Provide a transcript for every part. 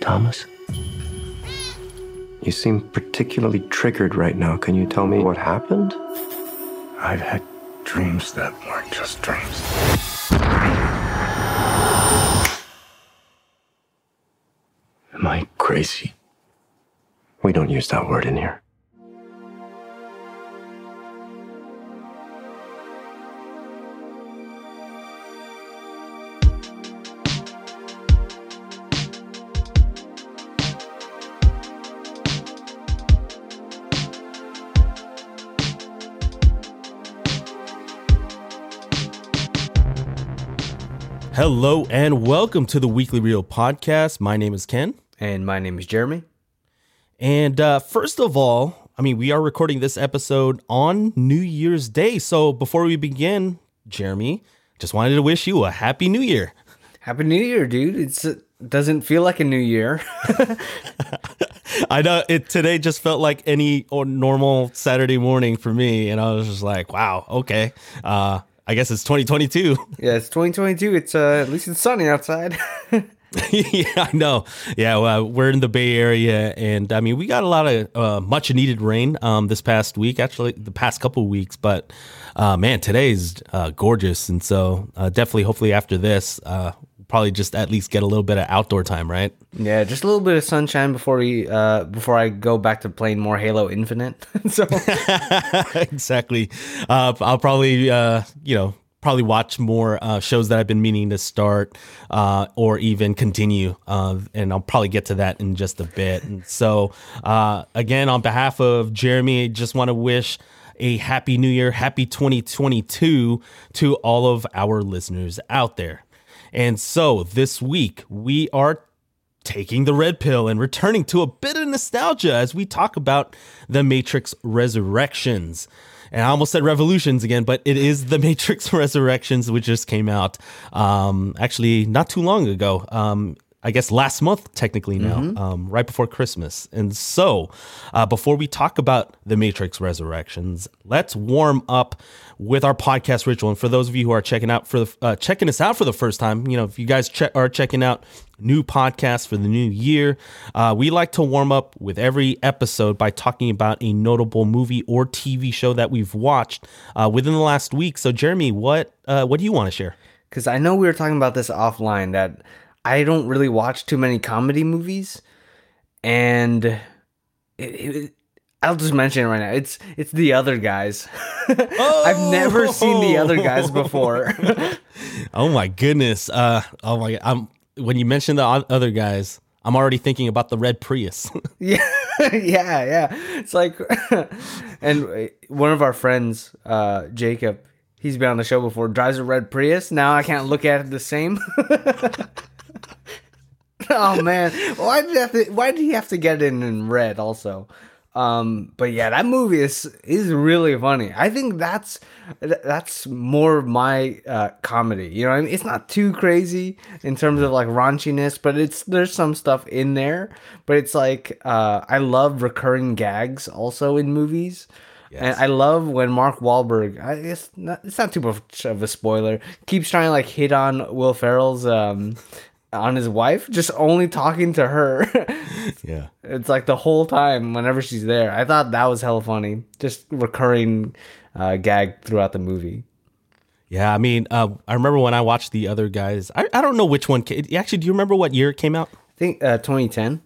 Thomas? You seem particularly triggered right now. Can you tell me what happened? I've had dreams that weren't just dreams. Am I crazy? We don't use that word in here. Hello and welcome to the Weekly Reel podcast. My name is Ken. And my name is Jeremy. And uh, first of all, I mean, we are recording this episode on New Year's Day. So before we begin, Jeremy, just wanted to wish you a happy new year. Happy New Year, dude. It's, it doesn't feel like a new year. I know it today just felt like any normal Saturday morning for me. And I was just like, wow, okay. Uh, I guess it's 2022. yeah, it's 2022. It's uh, at least it's sunny outside. yeah, I know. Yeah, well, we're in the Bay Area, and I mean, we got a lot of uh, much needed rain um, this past week. Actually, the past couple weeks, but uh, man, today's uh, gorgeous, and so uh, definitely, hopefully, after this, uh, probably just at least get a little bit of outdoor time, right? yeah, just a little bit of sunshine before we uh before I go back to playing more Halo Infinite. so exactly. Uh, I'll probably, uh, you know, probably watch more uh, shows that I've been meaning to start uh, or even continue. Uh, and I'll probably get to that in just a bit. And so, uh, again, on behalf of Jeremy, I just want to wish a happy new year, happy 2022 to all of our listeners out there. And so this week we are taking the red pill and returning to a bit of nostalgia as we talk about the Matrix Resurrections. And I almost said Revolutions again, but it is the Matrix Resurrections, which just came out um, actually not too long ago. Um, I guess last month, technically now, um, right before Christmas. And so, uh, before we talk about the Matrix Resurrections, let's warm up with our podcast ritual. And for those of you who are checking out for the uh, checking us out for the first time, you know, if you guys che- are checking out new podcasts for the new year, uh, we like to warm up with every episode by talking about a notable movie or TV show that we've watched uh, within the last week. So, Jeremy, what uh, what do you want to share? because I know we were talking about this offline that I don't really watch too many comedy movies, and it, it, I'll just mention it right now. It's it's the other guys. I've never seen the other guys before. Oh my goodness. Uh oh my I'm when you mentioned the other guys, I'm already thinking about the red Prius. yeah, yeah, yeah. It's like, and uh, one of our friends, uh, Jacob, he's been on the show before. Drives a red Prius. Now I can't look at it the same. oh man, why did he have to, why did he have to get it in, in red also? Um, but yeah, that movie is is really funny. I think that's that's more my uh, comedy. You know, I mean, it's not too crazy in terms of like raunchiness, but it's there's some stuff in there. But it's like uh, I love recurring gags also in movies. And I love when Mark Wahlberg, I guess not, it's not too much of a spoiler, keeps trying to like hit on Will Ferrell's um on his wife, just only talking to her. yeah. it's like the whole time whenever she's there. I thought that was hella funny. Just recurring uh, gag throughout the movie. Yeah, I mean, uh, I remember when I watched the other guys. I, I don't know which one. Actually, do you remember what year it came out? I think uh, 2010.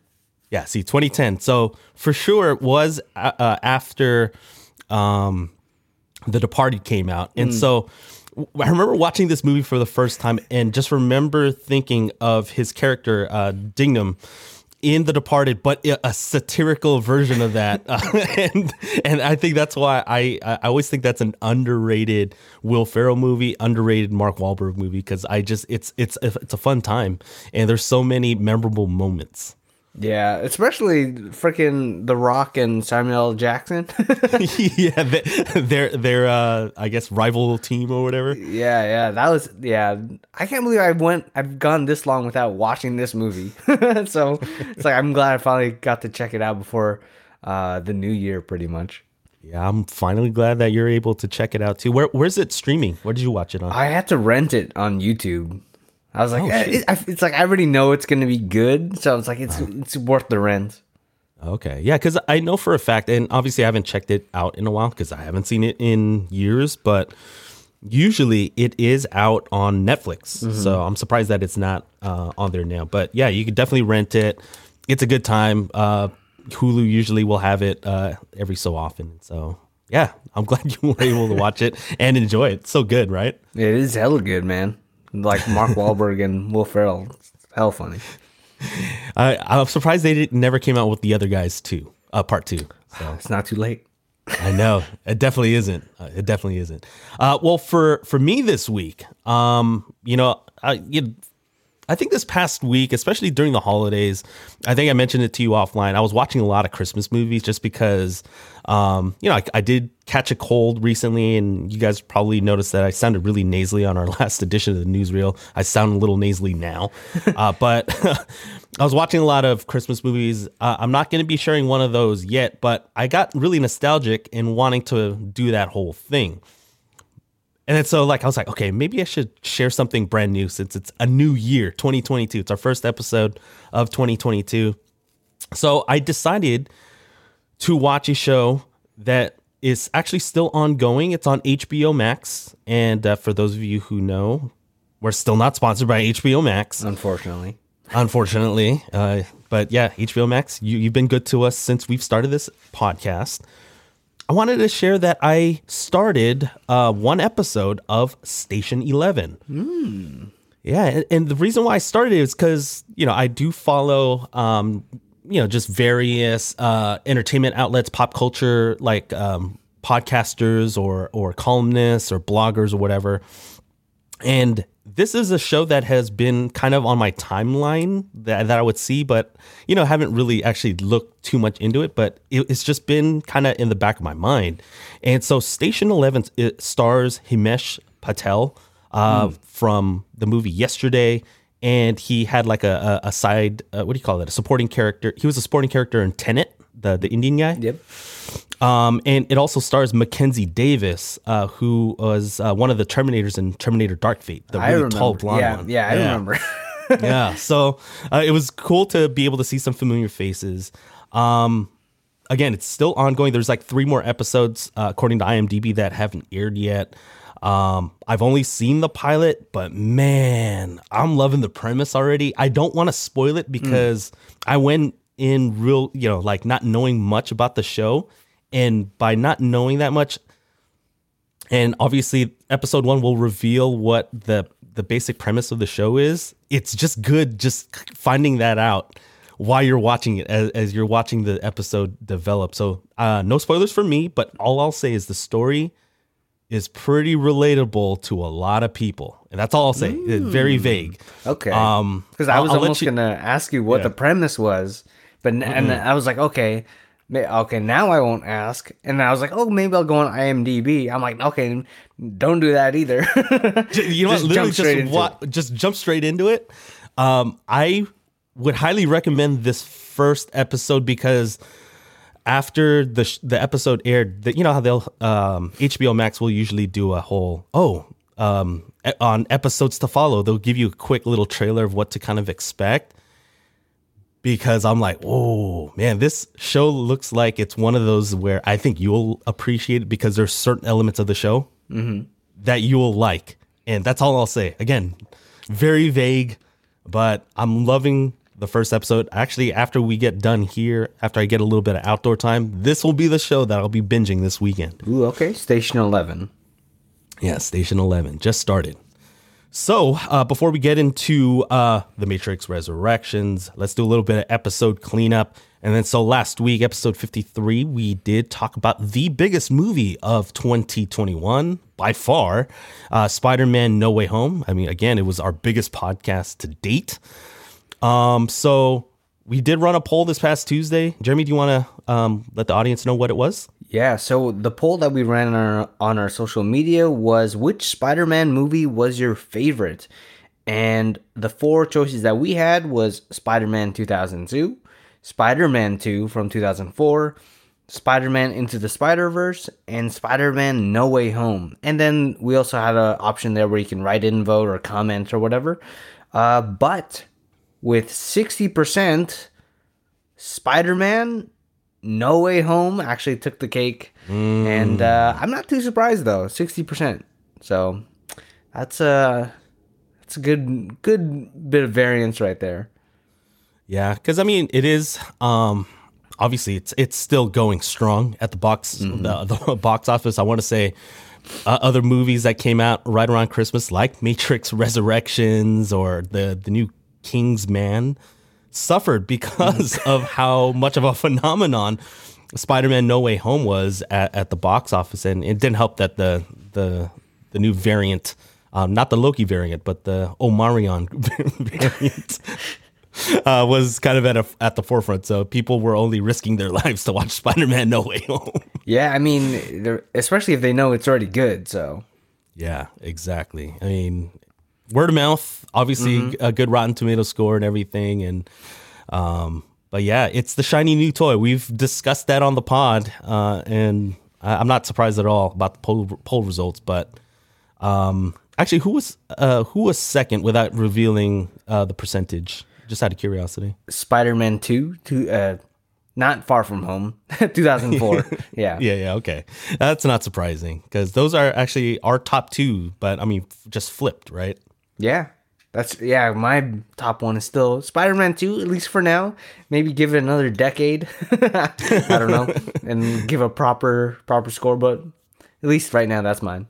Yeah, see, 2010. So for sure, it was uh, uh, after um, The Departed came out, and so w- I remember watching this movie for the first time, and just remember thinking of his character uh, in The Departed, but a a satirical version of that, uh, and and I think that's why I I always think that's an underrated Will Ferrell movie, underrated Mark Wahlberg movie because I just it's it's it's a fun time, and there's so many memorable moments. Yeah, especially freaking The Rock and Samuel L. Jackson. yeah, they, they're they're uh, I guess rival team or whatever. yeah, yeah, that was yeah. I can't believe I went. I've gone this long without watching this movie. so it's like I'm glad I finally got to check it out before uh, the new year, pretty much. Yeah, I'm finally glad that you're able to check it out too. Where where's it streaming? Where did you watch it on? I had to rent it on YouTube. I was like, Oh, eh, it, I- it's like I already know it's gonna be good, so it's like it's it's worth the rent. Okay. Yeah, because I know for a fact, and obviously I haven't checked it out in a while because I haven't seen it in years, but usually it is out on Netflix. Mm-hmm. So I'm surprised that it's not uh, on there now. But yeah, you could definitely rent it. It's a good time. Uh, Hulu usually will have it uh, every so often. So yeah, I'm glad you were able to watch it and enjoy it. It's so good, right? It is hella good, man. Like Mark Wahlberg and Will Ferrell, it's hell funny. I, I'm surprised they didn't, never came out with the other guys too, uh, part two. So. It's not too late. I know it definitely isn't. Uh, it definitely isn't. Uh, well, for for me this week, um, you know, I you, I think this past week, especially during the holidays, I think I mentioned it to you offline. I was watching a lot of Christmas movies just because, um, you know, I, I did catch a cold recently, and you guys probably noticed that I sounded really nasally on our last edition of the newsreel. I sound a little nasally now, uh, but I was watching a lot of Christmas movies. Uh, I'm not going to be sharing one of those yet, but I got really nostalgic in wanting to do that whole thing. And then so like I was like, okay, maybe I should share something brand new since it's a new year, 2022. It's our first episode of 2022. So I decided to watch a show that is actually still ongoing. It's on HBO Max, and uh, for those of you who know, we're still not sponsored by HBO Max Unfortunately, unfortunately. Uh, but yeah, HBO Max, you, you've been good to us since we've started this podcast. I wanted to share that I started uh, one episode of Station 11. Yeah, and, and the reason why I started is because, you know, I do follow, um, you know, just various uh, entertainment outlets, pop culture, like um, podcasters or, or columnists or bloggers or whatever. And this is a show that has been kind of on my timeline that, that I would see, but you know, haven't really actually looked too much into it. But it, it's just been kind of in the back of my mind. And so, Station Eleven it stars Himesh Patel uh, from the movie Yesterday, and he had like a, a, a side, uh, what do you call it, a supporting character. He was a supporting character in Tenet, the the Indian guy. yep. Um, and it also stars Mackenzie Davis, uh, who was uh, one of the Terminators in Terminator Dark Fate, the really tall blonde yeah, one. yeah, I remember. yeah. So uh, it was cool to be able to see some familiar faces. Um, again, it's still ongoing. There's like three more episodes, uh, according to IMDb, that haven't aired yet. Um, I've only seen the pilot, but man, I'm loving the premise already. I don't want to spoil it because I went in real, you know, like not knowing much about the show. And by not knowing that much, and obviously episode one will reveal what the the basic premise of the show is it's just good just finding that out while you're watching it as, as you're watching the episode develop. So uh, no spoilers for me but all i'll say is the story is pretty relatable to a lot of people. And that's all i'll say. It's very vague. Okay. um Because I was I'll almost you- gonna ask you what the premise was, but n- and I was like, okay, okay, now I won't ask. And I was like, oh, maybe I'll go on IMDb. I'm like, okay, don't do that either. you know what? Just Literally, just wa- just jump straight into it. Um, I would highly recommend this first episode because after the sh- the episode aired, that you know how they'll um, HBO Max will usually do a whole oh um, e- on episodes to follow. They'll give you a quick little trailer of what to kind of expect. Because I'm like, oh man, this show looks like it's one of those where I think you'll appreciate it because there's certain elements of the show mm-hmm. that you will like. And that's all I'll say. Again, very vague, but I'm loving the first episode. Actually, after we get done here, after I get a little bit of outdoor time, this will be the show that I'll be binging this weekend. Ooh, okay. Station Eleven. Yeah, Station 11 just started. So, uh, before we get into uh, The Matrix Resurrections, let's do a little bit of episode cleanup. And then, so last week, episode 53, we did talk about the biggest movie of 2021 by far uh, Spider Man No Way Home. I mean, again, it was our biggest podcast to date. Um, so, we did run a poll this past Tuesday. Jeremy, do you want to um, let the audience know what it was? Yeah, so the poll that we ran on our, on our social media was which Spider Man movie was your favorite? And the four choices that we had was Spider Man 2002, Spider Man 2 from 2004, Spider Man Into the Spider Verse, and Spider Man No Way Home. And then we also had an option there where you can write in, vote, or comment or whatever. Uh, but with 60%, Spider Man No Way Home actually took the cake. And uh, I'm not too surprised though, 60%. So that's a, that's a good, good bit of variance right there. Yeah, because I mean, it is um, obviously it's it's still going strong at the box the, the box office. I want to say uh, other movies that came out right around Christmas, like Matrix Resurrections or the the new King's Man, suffered because of how much of a phenomenon Spider-Man No Way Home was at, at the box office, and it didn't help that the the the new variant. Um, not the Loki variant, but the Omarion variant uh, was kind of at a, at the forefront. So people were only risking their lives to watch Spider-Man No Way Home. Yeah, I mean, especially if they know it's already good. So yeah, exactly. I mean, word of mouth, obviously a good Rotten Tomato score and everything, and um, but yeah, it's the shiny new toy. We've discussed that on the pod, uh, and I- I'm not surprised at all about the poll poll results. But um, actually, who was uh, who was second without revealing uh, the percentage? Just out of curiosity. Spider Man 2, to, uh, not far from home, 2004. yeah. Yeah, yeah, okay. That's not surprising because those are actually our top two, but I mean, just flipped, right? Yeah. That's yeah, my top one is still Spider-Man 2 at least for now. Maybe give it another decade. I don't know and give a proper proper score but at least right now that's mine.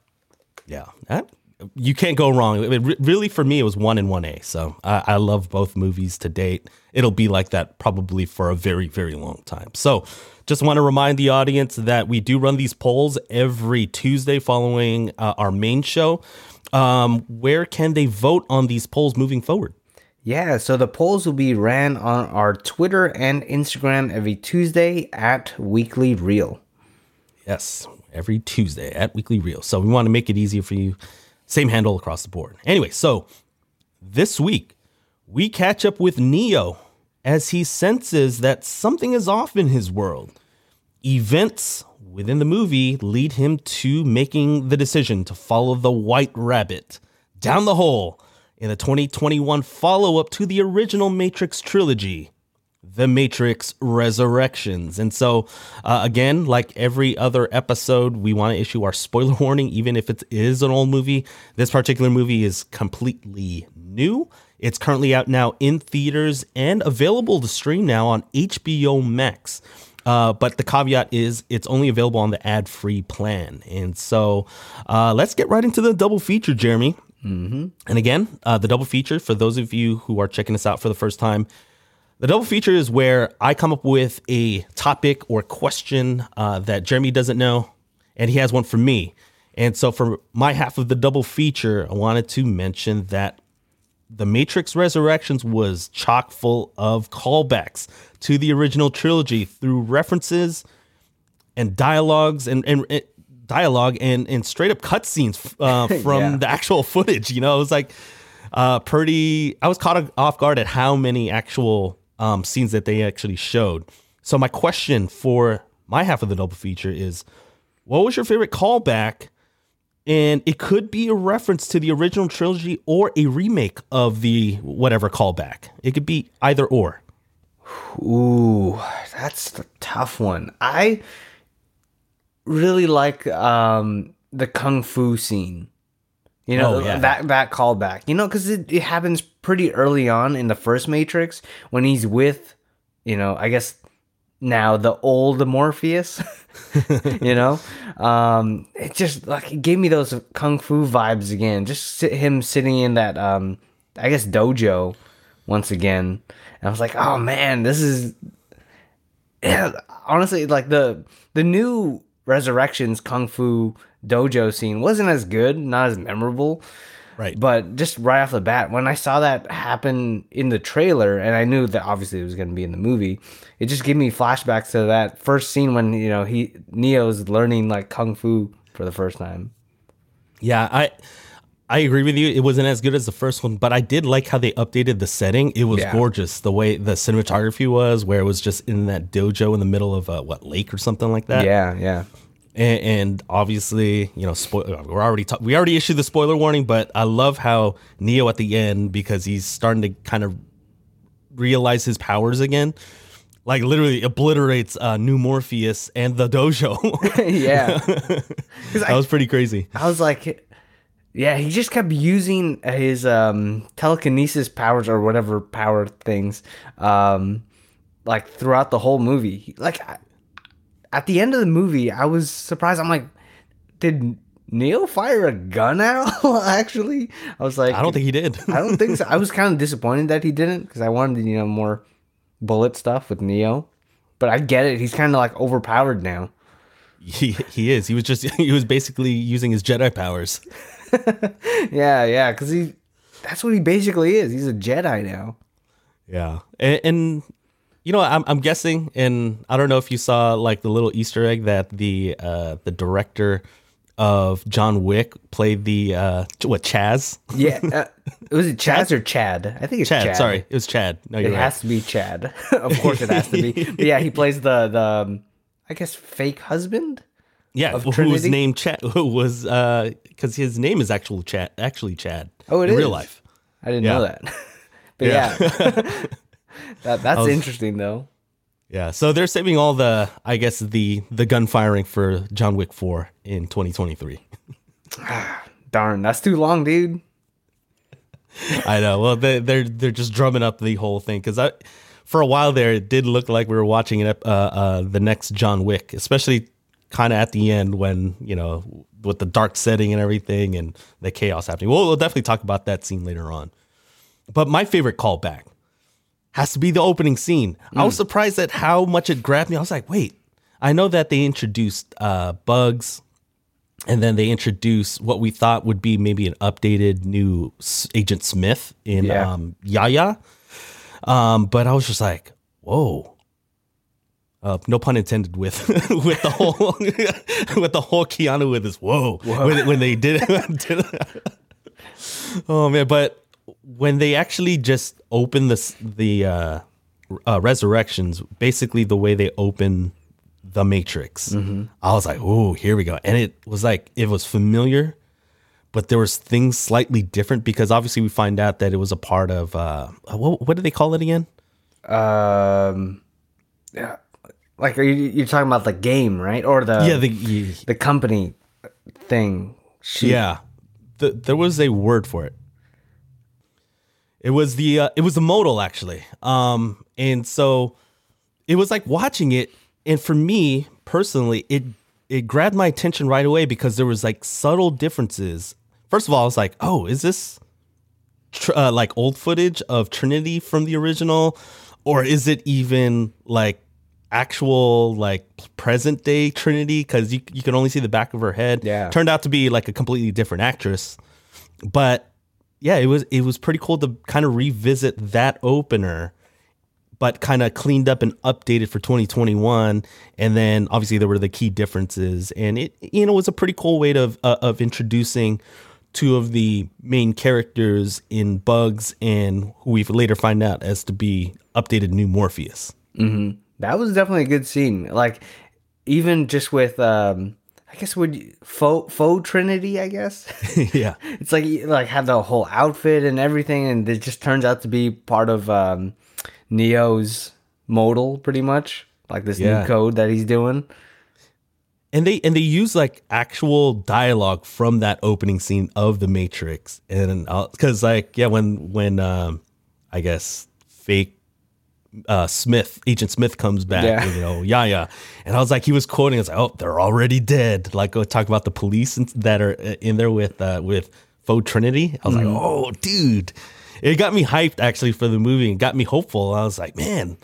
Yeah, that, you can't go wrong. It, really, for me, it was one and one A. So I, I love both movies to date. It'll be like that probably for a very, very long time. So just want to remind the audience that we do run these polls every Tuesday following uh, our main show. Um, where can they vote on these polls moving forward? Yeah, so the polls will be ran on our Twitter and Instagram every Tuesday at Weekly Reel. Yes, every Tuesday at Weekly Reel. So we want to make it easier for you. Same handle across the board. Anyway, so this week we catch up with Neo as he senses that something is off in his world. Events within the movie lead him to making the decision to follow the White Rabbit down the hole in the 2021 follow up to the original Matrix trilogy. The Matrix Resurrections. And so, uh, again, like every other episode, we want to issue our spoiler warning, even if it is an old movie. This particular movie is completely new. It's currently out now in theaters and available to stream now on HBO Max. Uh, but the caveat is it's only available on the ad free plan. And so uh, let's get right into the double feature, Jeremy. And again, uh, the double feature, for those of you who are checking us out for the first time, the double feature is where I come up with a topic or question uh, that Jeremy doesn't know, and he has one for me. And so, for my half of the double feature, I wanted to mention that The Matrix Resurrections was chock full of callbacks to the original trilogy through references and dialogues and, and, and dialogue and, and straight up cutscenes uh, from Yeah. the actual footage. You know, it was like uh, pretty. I was caught off guard at how many actual um, scenes that they actually showed. So my question for my half of the double feature is, what was your favorite callback? And it could be a reference to the original trilogy or a remake of the whatever callback. It could be either or. Ooh, that's the tough one. I really like um the kung fu scene. You know Oh, yeah. that that callback. You know, because it, it happens pretty early on in the first Matrix when he's with, you know, I guess now the old Morpheus. you know, um, it just like it gave me those kung fu vibes again. Just sit, him sitting in that, um, I guess dojo once again. And I was like, oh man, this is yeah, honestly, like the the new Resurrections Kung Fu dojo scene wasn't as good, not as memorable. Right. But just right off the bat, when I saw that happen in the trailer, and I knew that obviously it was going to be in the movie, it just gave me flashbacks to that first scene when you know he Neo's learning like kung fu for the first time. Yeah, I I agree with you. It wasn't as good as the first one, but I did like how they updated the setting. It was Yeah. gorgeous the way the cinematography was, where it was just in that dojo in the middle of a what lake or something like that. Yeah, yeah. And, and obviously, you know, spoil, we're already ta- we already issued the spoiler warning, but I love how Neo at the end because he's starting to kind of realize his powers again. Like literally obliterates uh, New Morpheus and the dojo. yeah, that I, was pretty crazy. I was like, yeah, he just kept using his um, telekinesis powers or whatever power things, um, like throughout the whole movie. Like I- at the end of the movie, I was surprised. I'm like, did Neo fire a gun out? Actually, I was like, I don't think he did. I don't think so. I was kind of disappointed that he didn't because I wanted you know more bullet stuff with Neo. But I get it. He's kind of like overpowered now. he he is. He was just he was basically using his Jedi powers. Yeah, yeah, because he that's what he basically is. He's a Jedi now. Yeah, and, and you know, I'm I'm guessing, and I don't know if you saw like the little Easter egg that the uh the director of John Wick played the uh what Chaz Yeah, uh, was it Chaz or Chad? I think it's Chad, Chad. sorry it was Chad no it right has to be Chad. of course, it has to be. But yeah, he plays the the um, I guess fake husband. yeah of who was named Chad who was uh because his name is actual Chad actually Chad Oh, it in real life I didn't know that. but Yeah. yeah, that, that's was- interesting though. yeah so they're saving all the I guess the the gun firing for John Wick 4 in 2023 Darn, that's too long, dude. I know. Well, they, they're they're just drumming up the whole thing because I, for a while there, it did look like we were watching it. Uh, uh, the next John Wick, especially kind of at the end when you know with the dark setting and everything and the chaos happening. We'll, we'll definitely talk about that scene later on. But my favorite callback has to be the opening scene. I was surprised at how much it grabbed me. I was like, wait, I know that they introduced uh, bugs and then they introduce what we thought would be maybe an updated new S- Agent Smith in Yeah. um, Yahya. Um, but I was just like, whoa. Uh, no pun intended with with the whole with the whole Keanu with his whoa, When, when they did it. oh man! But when they actually just open this the uh, uh, resurrections, basically the way they open the Matrix, I was like, oh, here we go, and it was like it was familiar, but there was things slightly different because obviously we find out that it was a part of uh, what what do they call it again? Um, yeah, like are you you're talking about the game, right? Or the yeah, the the company thing. She, Yeah, the, there was a word for it. It was the uh, it was the modal actually, um, and so it was like watching it, and for me personally, it it grabbed my attention right away because there was like subtle differences. First of all, I was like, oh, is this tr- uh, like old footage of Trinity from the original, or is it even like actual like present day Trinity? Because you you can only see the back of her head. Yeah. turned out to be like a completely different actress, but yeah, it was it was pretty cool to kind of revisit that opener. But kind of cleaned up and updated for 2021, and then obviously there were the key differences, and it you know was a pretty cool way to uh, of introducing two of the main characters in Bugs and who we later find out as to be updated new Morpheus. that was definitely a good scene. Like even just with um, I guess would you, faux faux Trinity. I guess yeah. it's like like had the whole outfit and everything, and it just turns out to be part of um, Neo's modal, pretty much like this Yeah. new code that he's doing. And they and they use like actual dialogue from that opening scene of the Matrix, and because like yeah, when when um, I guess fake uh, Smith, Agent Smith comes back, Yeah. you know, yeah, yeah, and I was like, he was quoting, I was like, oh, they're already dead. Like, go talk about the police that are uh, in there with uh, with Faux Trinity. I was like, oh, dude, it got me hyped actually for the movie and got me hopeful. I was like, man,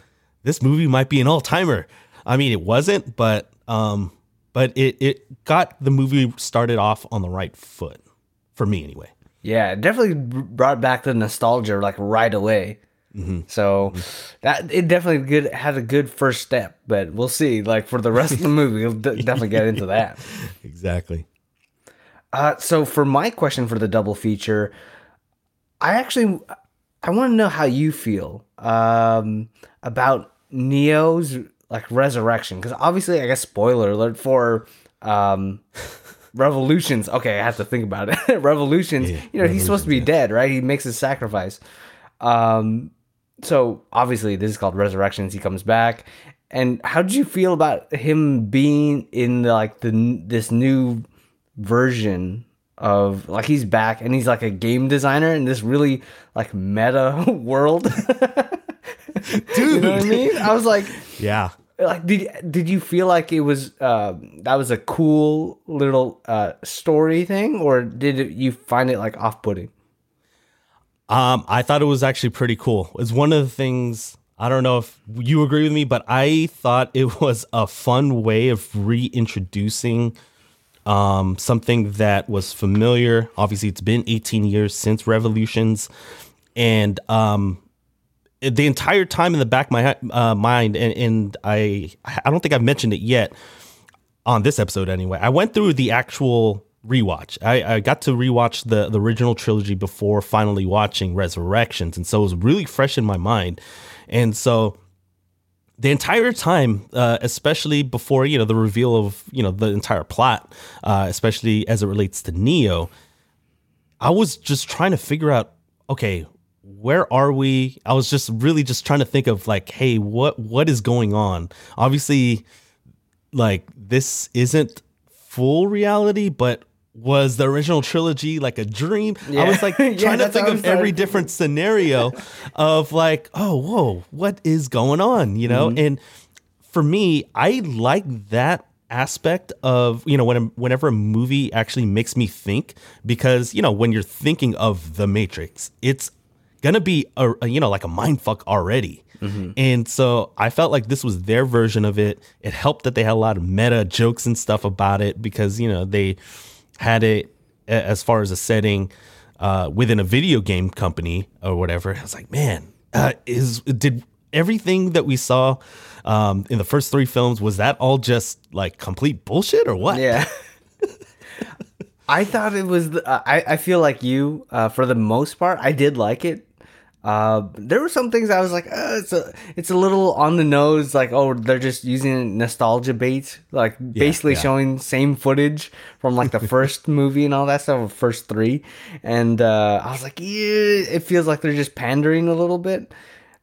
this movie might be an all timer. I mean, it wasn't, but um, but it it got the movie started off on the right foot for me anyway. Yeah, it definitely brought back the nostalgia like right away. So that it definitely good had a good first step, but we'll see. Like for the rest of the movie, we'll d- definitely get into that. Exactly. Uh, so for my question for the double feature, I actually I want to know how you feel um, about Neo's like resurrection because obviously I guess spoiler alert for Um, Revolutions. Okay, I have to think about it. Revolutions. Yeah, you know, he's supposed to be dead, right? He makes his sacrifice. Um, so obviously this is called Resurrections. He comes back. And how did you feel about him being in the, like the this new version of like he's back and he's like a game designer in this really like meta world? Dude, you know what I mean? I was like, yeah. like did did you feel like it was uh, that was a cool little uh, story thing or did you find it like off-putting Um, I thought it was actually pretty cool. It's one of the things I don't know if you agree with me, but I thought it was a fun way of reintroducing um, something that was familiar. Obviously, it's been 18 years since Revolutions, and um, the entire time in the back of my uh, mind, and, and I I don't think I've mentioned it yet on this episode anyway. I went through the actual rewatch. I, I got to rewatch the the original trilogy before finally watching Resurrections, and so it was really fresh in my mind. And so the entire time, uh, especially before you know the reveal of you know the entire plot, uh, especially as it relates to Neo, I was just trying to figure out, okay, where are we? I was just really just trying to think of like, hey, what what is going on? Obviously, like this isn't full reality, but was the original trilogy like a dream? I was like Yeah, trying to think of every different scenario of like, oh, whoa, what is going on? You know, and for me, I like that aspect of you know when whenever a movie actually makes me think because you know when you're thinking of the Matrix, it's gonna be a, a you know like a mind fuck already. And so I felt like this was their version of it. It helped that they had a lot of meta jokes and stuff about it because you know they had it as far as a setting uh, within a video game company or whatever. I was like, man, uh, is did everything that we saw um, in the first three films was that all just like complete bullshit or what? Yeah. I thought it was. The, uh, I I feel like you. Uh, for the most part, I did like it. Uh, there were some things I was like, uh, it's a it's a little on the nose. Like, oh, they're just using nostalgia bait, like basically yeah. showing same footage from like the first movie and all that stuff, first three. And uh, I was like, yeah, it feels like they're just pandering a little bit.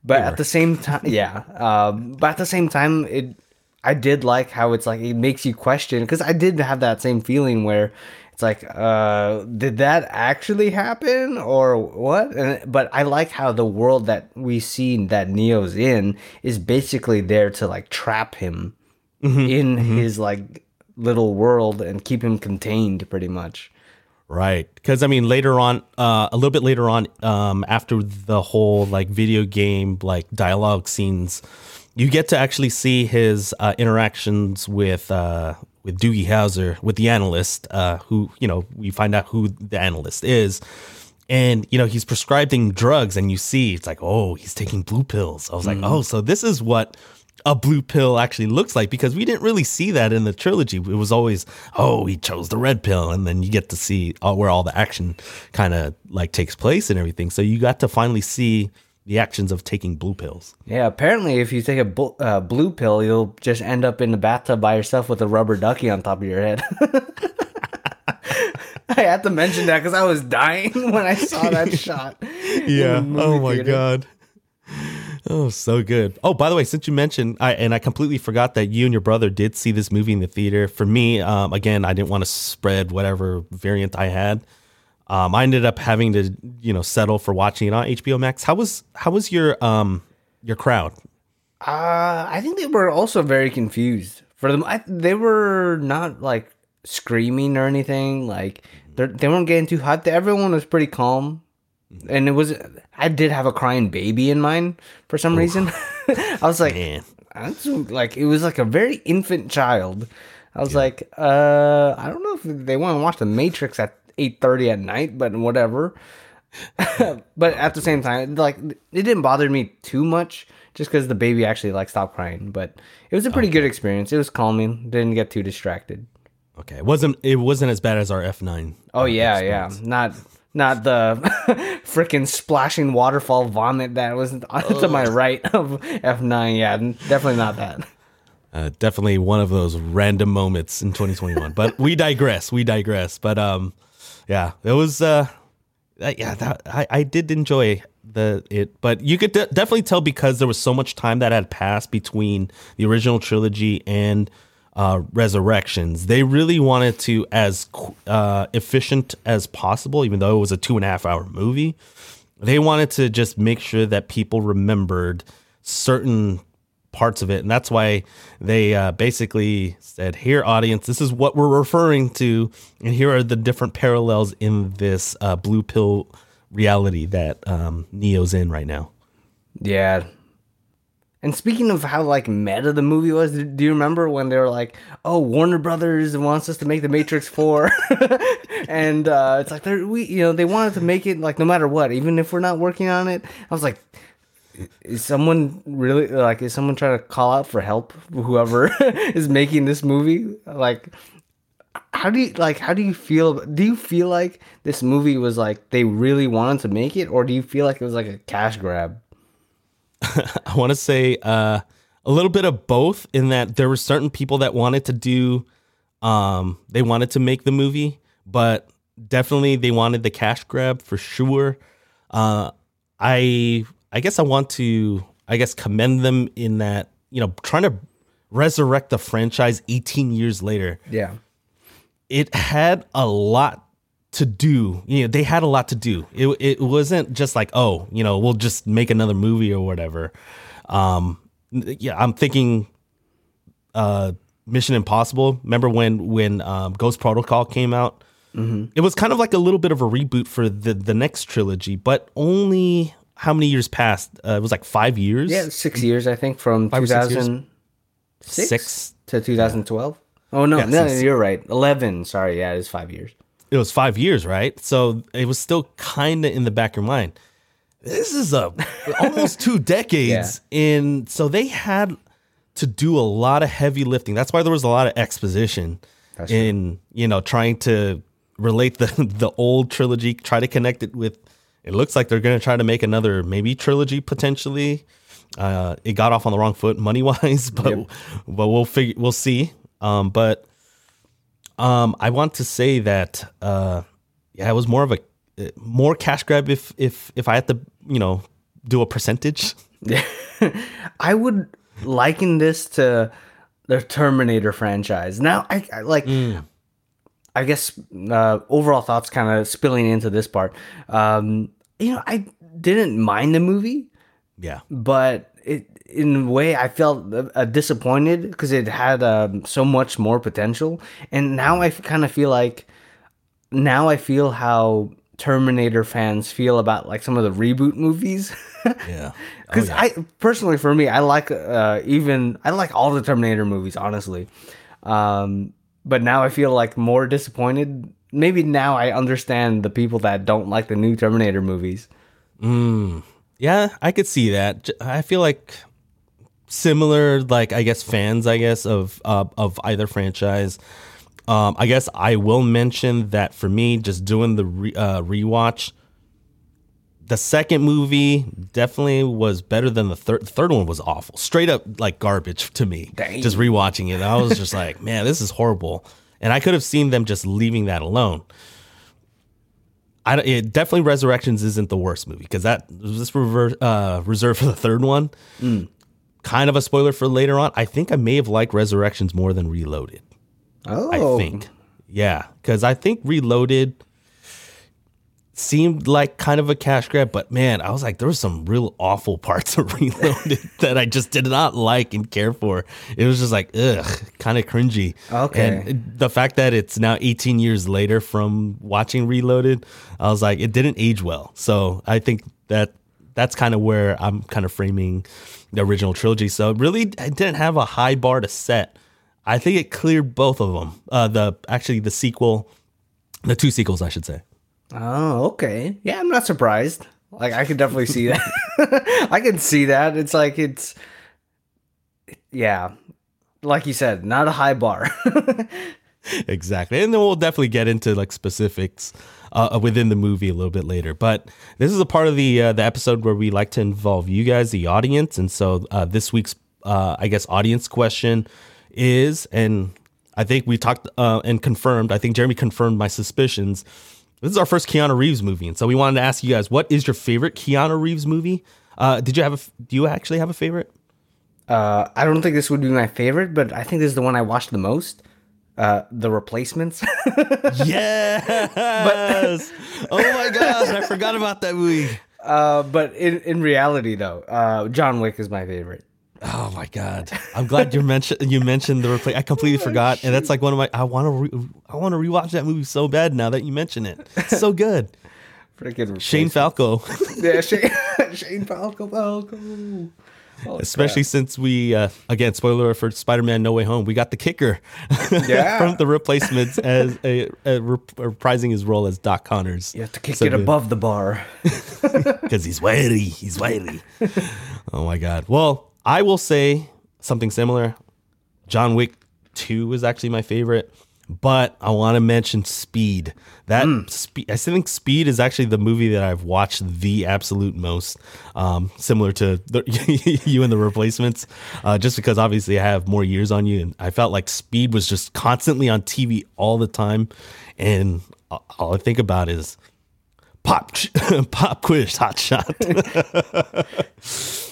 But at the same time, yeah. Um, but at the same time, it I did like how it's like it makes you question because I did have that same feeling where it's like, uh, did that actually happen or what? And but I like how the world that we see that Neo's in is basically there to like trap him in his like little world and keep him contained, pretty much. Right. Because, I mean, later on, uh, a little bit later on, um, after the whole like video game, like dialogue scenes, you get to actually see his uh, interactions with uh, with Doogie Howser, with the analyst, uh, who, you know, we find out who the analyst is. And, you know, he's prescribing drugs, and you see it's like, oh, he's taking blue pills. I was like, oh, so this is what a blue pill actually looks like because we didn't really see that in the trilogy. It was always, oh, he chose the red pill, and then you get to see all, where all the action kind of like takes place and everything. So you got to finally see the actions of taking blue pills. Yeah, apparently, if you take a uh, blue pill, you'll just end up in the bathtub by yourself with a rubber ducky on top of your head. I had to mention that because I was dying when I saw that shot. Yeah. Oh my theater. god. Oh, so good. Oh, by the way, since you mentioned, I and I completely forgot that you and your brother did see this movie in the theater. For me, um, again, I didn't want to spread whatever variant I had. Um, I ended up having to, you know, settle for watching it on HBO Max. How was how was your um your crowd? Uh, I think they were also very confused. For them, I, they were not like screaming or anything. Like they weren't getting too hot. Everyone was pretty calm, and it was. I did have a crying baby in mind for some reason. I was like, Man. like it was like a very infant child. I was like, uh, I don't know if they want to watch The Matrix at eight thirty at night, but whatever. but at the same time, like it didn't bother me too much, just because the baby actually like stopped crying. But it was a pretty good experience. It was calming. Didn't get too distracted. Okay, it wasn't it wasn't as bad as our F nine. Oh yeah, yeah. Not not the freaking splashing waterfall vomit that was to my right of F nine. Yeah, definitely not that. Uh, definitely one of those random moments in 2021. but we digress. We digress. But um, yeah, it was uh, yeah, that, I I did enjoy the it, but you could de- definitely tell because there was so much time that had passed between the original trilogy and uh, Resurrections. They really wanted to as uh, efficient as possible, even though it was a two and a half hour movie. They wanted to just make sure that people remembered certain parts of it, and that's why they uh, basically said, "Here, audience, this is what we're referring to, and here are the different parallels in this uh, blue pill reality that um, Neo's in right now." Yeah, and speaking of how like meta the movie was, do you remember when they were like, "Oh, Warner Brothers wants us to make the Matrix 4. and uh, it's like they're we you know they wanted to make it like no matter what, even if we're not working on it. I was like, is someone really like is someone trying to call out for help? Whoever is making this movie, like how do you like how do you feel do you feel like this movie was like they really wanted to make it or do you feel like it was like a cash grab I want to say uh, a little bit of both in that there were certain people that wanted to do, um, they wanted to make the movie, but definitely they wanted the cash grab for sure. Uh, I I guess I want to I guess commend them in that you know trying to resurrect the franchise 18 years later. Yeah, it had a lot to do. You know, they had a lot to do. It it wasn't just like, oh, you know, we'll just make another movie or whatever. Um, yeah, I'm thinking, uh, Mission Impossible. Remember when when um, Ghost Protocol came out? Mm-hmm. It was kind of like a little bit of a reboot for the the next trilogy, but only how many years passed? Uh, it was like five years. Yeah, six years, I think, from two thousand six to two thousand twelve. Oh no, yeah, no, you you're right. Eleven. Sorry, yeah, it's five years it was five years, right? So it was still kind of in the back of your mind. This is a almost two decades yeah. in, so they had to do a lot of heavy lifting. That's why there was a lot of exposition That's in true. you know trying to relate the the old trilogy, try to connect it with. It looks like they're going to try to make another maybe trilogy potentially. Uh, it got off on the wrong foot money wise, but yep. but we'll figure we'll see. Um, but um, I want to say that uh, yeah, it was more of a more cash grab if if if I had to you know do a percentage. I would liken this to the Terminator franchise. Now, I, I like. Mm. I guess uh, overall thoughts kind of spilling into this part. Um, you know, I didn't mind the movie. Yeah. But it in a way I felt uh, disappointed because it had um, so much more potential, and now I kind of feel like now I feel how Terminator fans feel about like some of the reboot movies. yeah, because oh, yeah. I personally, for me, I like uh, even I like all the Terminator movies, honestly. Um, but now I feel like more disappointed. Maybe now I understand the people that don't like the new Terminator movies. Mm, yeah, I could see that. I feel like similar, like I guess fans, I guess of uh, of either franchise. Um, I guess I will mention that for me, just doing the re- uh, rewatch, the second movie definitely was better than the third. The third one was awful, straight up like garbage to me. Dang. Just rewatching it, I was just like, man, this is horrible. And I could have seen them just leaving that alone. I it, definitely Resurrections isn't the worst movie because that was this rever- uh, reserved for the third one. Mm kind of a spoiler for later on. I think I may have liked Resurrections more than Reloaded. Oh, I think, yeah, because I think Reloaded seemed like kind of a cash grab, but man, I was like, there was some real awful parts of Reloaded that I just did not like and care for. It was just like, ugh, kind of cringy. Okay. And the fact that it's now 18 years later from watching Reloaded, I was like, it didn't age well. So I think that that's kind of where I'm kind of framing the original trilogy. So really, I didn't have a high bar to set. I think it cleared both of them. Uh, the actually the sequel, the two sequels, I should say. Oh, okay. Yeah, I'm not surprised. Like I can definitely see that. I can see that. It's like it's yeah. Like you said, not a high bar. exactly. And then we'll definitely get into like specifics uh, within the movie a little bit later. But this is a part of the uh, the episode where we like to involve you guys, the audience, and so uh, this week's uh, I guess, audience question is, and I think we talked uh, and confirmed. I think Jeremy confirmed my suspicions. This is our first Keanu Reeves movie, and so we wanted to ask you guys, what is your favorite Keanu Reeves movie? Uh, did you have a? Do you actually have a favorite? Uh, I don't think this would be my favorite, but I think this is the one I watched the most. Uh, the replacements. yes. oh my gosh, I forgot about that movie. uh, but in in reality, though, uh, John Wick is my favorite. Oh my god! I'm glad you mentioned you mentioned the replay. I completely forgot, and that's like one of my. I want to re- I want to rewatch that movie so bad now that you mention it. It's so good. Freaking Shane Falco, yeah, Shane, Shane Falco, Falco. Oh, especially since we uh, again spoiler for Spider-Man: No Way Home, we got the kicker Yeah. from the replacements as a, a rep- reprising his role as Doc Connors. You have to kick So it good. above the bar. because he's wiry. He's wiry. oh my god. Well, I will say something similar. John Wick Two is actually my favorite, but I want to mention Speed. That Speed. I think Speed is actually the movie that I've watched the absolute most. Um, similar to the, you and the replacements, uh, just because obviously I have more years on you, and I felt like Speed was just constantly on TV all the time, and all I think about is pop pop quiz hot shot.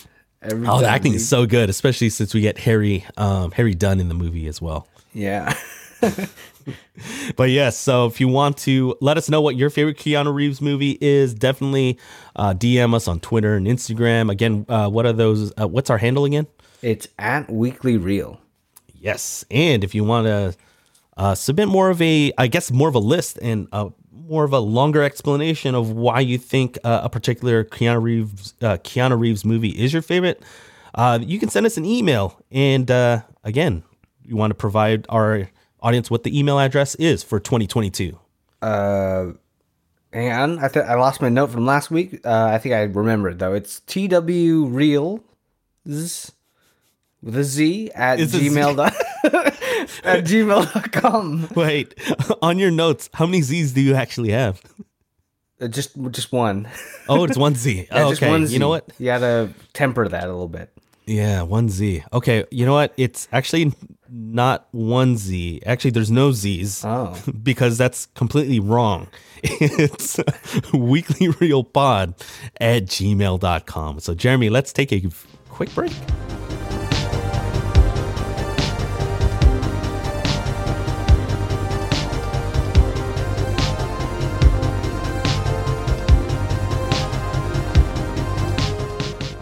Every Oh, the acting is so good, especially since we get Harry um, Harry Dunn in the movie as well. Yeah. But yes, so if you want to let us know what your favorite Keanu Reeves movie is, definitely uh, DM us on Twitter and Instagram. Again, uh, what are those? Uh, what's our handle again? It's at Weekly Reel. Yes, and if you want to uh, submit more of a, I guess more of a list and uh, more of a longer explanation of why you think uh, a particular Keanu Reeves uh, Keanu Reeves movie is your favorite, uh, you can send us an email. And uh, again, you want to provide our audience what the email address is for 2022. Uh, on. I th- I lost my note from last week. Uh, I think I remember it though. It's TW Real with a Z at Z. at gmail.com. Wait, on your notes, how many Z's do you actually have? Uh, Just just one. Oh, it's one Z. Yeah, oh, okay, one you know what? You gotta temper that a little bit. Yeah, one Z. Okay, you know what? It's actually not one Z. Actually, there's no Z's. Oh. because that's completely wrong. It's weekly reel pod at gmail.com. So, Jeremy, let's take a quick break.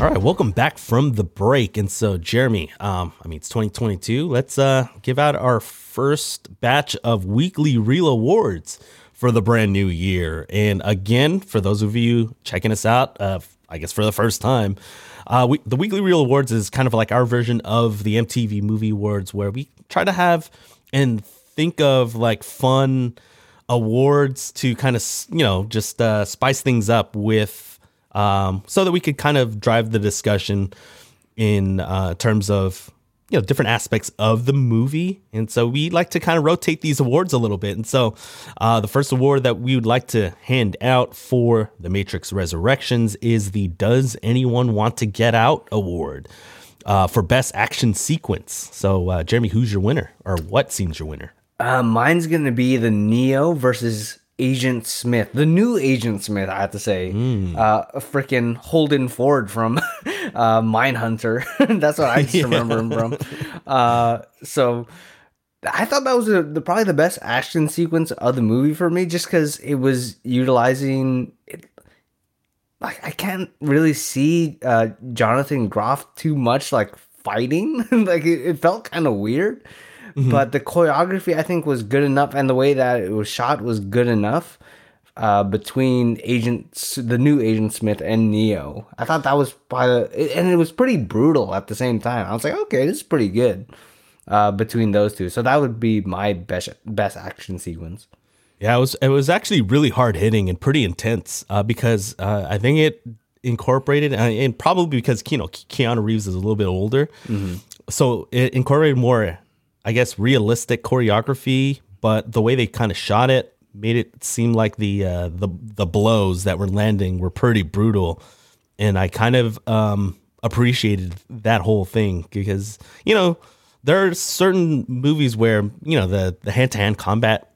All right, welcome back from the break. And so, Jeremy, um, I mean, it's 2022. Let's uh, give out our first batch of Weekly Reel awards for the brand new year. And again, for those of you checking us out, uh, I guess for the first time, uh, we, the Weekly Reel awards is kind of like our version of the MTV Movie Awards, where we try to have and think of like fun awards to kind of you know just uh, spice things up with um, so that we could kind of drive the discussion in uh, terms of you know different aspects of the movie. And so we like to kind of rotate these awards a little bit. And so uh, the first award that we would like to hand out for the matrix resurrections is the does anyone want to get out award uh, for best action sequence. So uh, jeremy who's your winner? Or what seems your winner? Uh, mine's gonna be the Neo versus Agent Smith, the new Agent Smith. I have to say, uh, freaking Holden Ford from uh, Mindhunter. That's what I just remember him from. Uh, so I thought that was a, the, probably the best action sequence of the movie for me, just because it was utilizing. It, like I can't really see uh, Jonathan Groff too much like fighting. like it, it felt kind of weird. But the choreography I think was good enough, and the way that it was shot was good enough uh, between Agent, the new Agent Smith and Neo. I thought that was probably, and it was pretty brutal at the same time. I was like, okay, this is pretty good uh, between those two. So that would be my best best action sequence. Yeah, it was it was actually really hard hitting and pretty intense uh, because uh, I think it incorporated uh, and probably because you know Keanu Reeves is a little bit older, so it incorporated more, I guess, realistic choreography. But the way they kind of shot it made it seem like the uh, the the blows that were landing were pretty brutal, and I kind of um, appreciated that whole thing because you know there are certain movies where you know the the hand to hand combat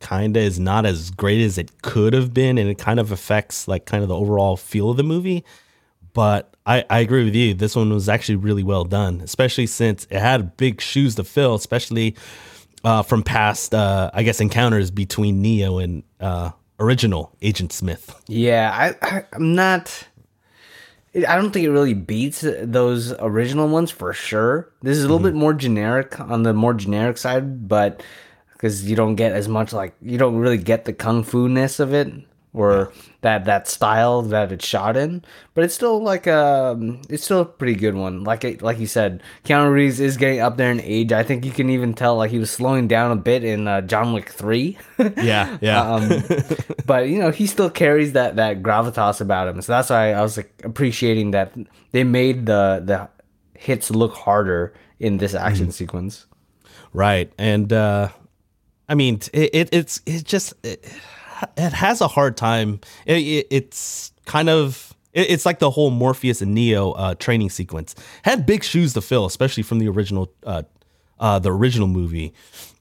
kind of is not as great as it could have been, and it kind of affects like kind of the overall feel of the movie. But I, I agree with you. This one was actually really well done, especially since it had big shoes to fill, especially uh, from past, uh, I guess, encounters between Neo and uh, original Agent Smith. Yeah, I, I I'm not. I don't think it really beats those original ones for sure. This is a little bit more generic on the more generic side, but because you don't get as much like you don't really get the kung fu ness of it or that that style that it's shot in. But it's still like a it's still a pretty good one. Like it, like you said, Keanu Reeves is getting up there in age. I think you can even tell like he was slowing down a bit in uh, John Wick three. Yeah, yeah. um, but you know he still carries that that gravitas about him. So that's why I was like appreciating that they made the the hits look harder in this action sequence. Right. And uh I mean it, it it's it just it, it has a hard time. It, it, it's kind of it, it's like the whole Morpheus and Neo uh training sequence. Had big shoes to fill, especially from the original uh uh the original movie.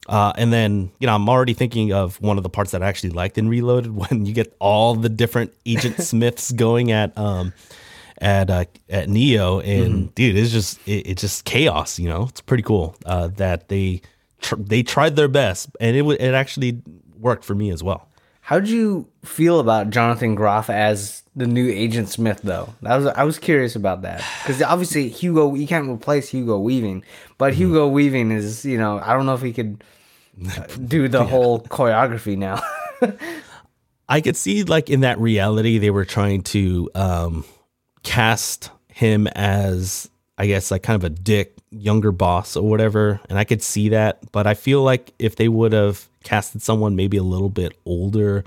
Uh, and then, you know, I'm already thinking of one of the parts that I actually liked in Reloaded when you get all the different Agent Smiths going at um at uh, at Neo, and dude, it's just it, it's just chaos. You know, it's pretty cool uh, that they tr- they tried their best, and it w- it actually worked for me as well. How'd you feel about Jonathan Groff as the new Agent Smith, though? That was I was curious about that because obviously Hugo, you can't replace Hugo Weaving, but Hugo Weaving is, you know, I don't know if he could uh, do the whole choreography now. I could see like in that reality they were trying to um, cast him as I guess like kind of a dick younger boss or whatever, and I could see that. But I feel like if they would have casted someone maybe a little bit older,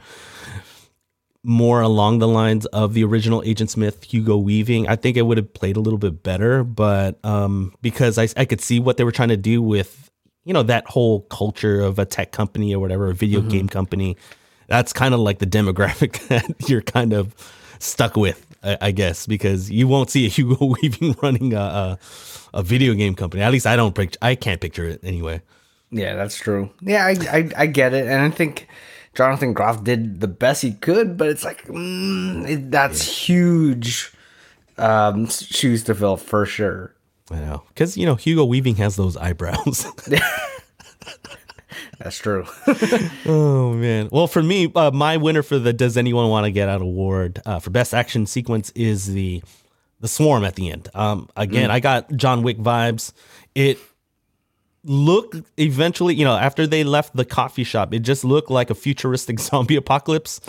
more along the lines of the original Agent Smith, Hugo Weaving, I think it would have played a little bit better. But um, because I, I could see what they were trying to do with, you know, that whole culture of a tech company or whatever, a video game company, that's kind of like the demographic that you're kind of stuck with, I, I guess, because you won't see a Hugo Weaving running a, a, a video game company. At least I don't, pict- I can't picture it anyway. Yeah, that's true. Yeah, I, I I get it, and I think Jonathan Groff did the best he could, but it's like mm, it, that's huge um, shoes to fill for sure. I know, because you know Hugo Weaving has those eyebrows. That's true. Oh man. Well, for me, uh, my winner for the Does Anyone Want to Get Out award uh, for best action sequence is the the swarm at the end. Um, again, I got John Wick vibes. It looked eventually, you know, after they left the coffee shop, it just looked like a futuristic zombie apocalypse.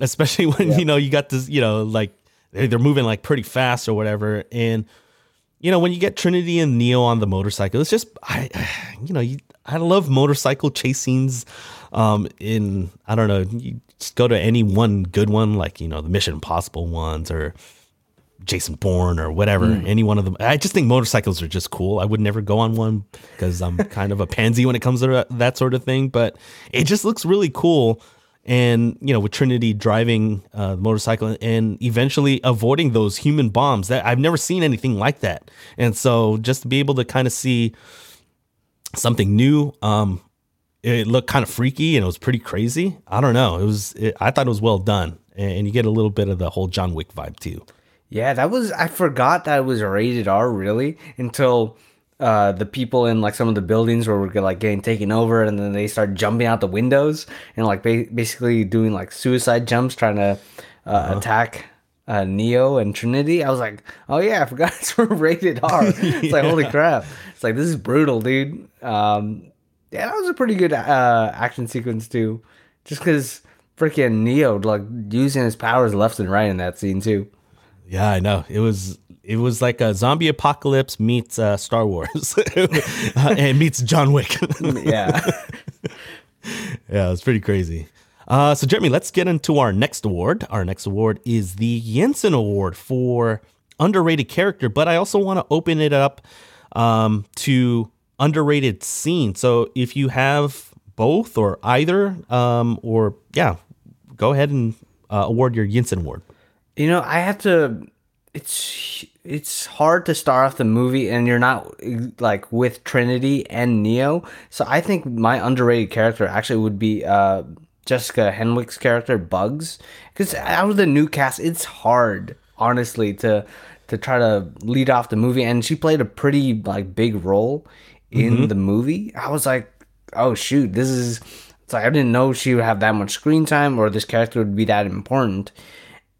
Especially when you know you got this, you know, like they- they're moving like pretty fast or whatever, and you know when you get Trinity and Neo on the motorcycle, it's just I, you know, you, I love motorcycle chase scenes. Um, in I don't know, you just go to any one good one, like you know the Mission Impossible ones or Jason Bourne or whatever. Any one of them. I just think motorcycles are just cool. I would never go on one because I'm kind of a pansy when it comes to that- that sort of thing. But it just looks really cool. And you know, with Trinity driving uh, the motorcycle and eventually avoiding those human bombs, that I've never seen anything like that. And so, just to be able to kind of see something new, um, it looked kind of freaky and it was pretty crazy. I don't know. It was. It, I thought it was well done, and you get a little bit of the whole John Wick vibe too. Yeah, that was I forgot that it was rated R really until uh the people in like some of the buildings were like getting taken over and then they start jumping out the windows and like ba- basically doing like suicide jumps trying to uh, attack uh, Neo and Trinity. I was like, oh yeah, I forgot it's rated R. It's like holy crap. It's like this is brutal, dude. Um yeah, that was a pretty good uh action sequence too. Just cuz freaking Neo like using his powers left and right in that scene too. Yeah, I know. It was it was like a zombie apocalypse meets uh, Star Wars, uh, and meets John Wick. Yeah. yeah, it was pretty crazy. Uh, so, Jeremy, let's get into our next award. Our next award is the Yinsen Award for underrated character, but I also want to open it up um, to underrated scene. So, if you have both or either, um, or yeah, go ahead and uh, award your Yinsen Award. You know, I have to it's it's hard to start off the movie and you're not like with Trinity and Neo. So I think my underrated character actually would be uh Jessica Henwick's character Bugs because out of the new cast, it's hard honestly to to try to lead off the movie and she played a pretty like big role in the movie. I was like, oh shoot, this is it's like I didn't know she would have that much screen time or this character would be that important.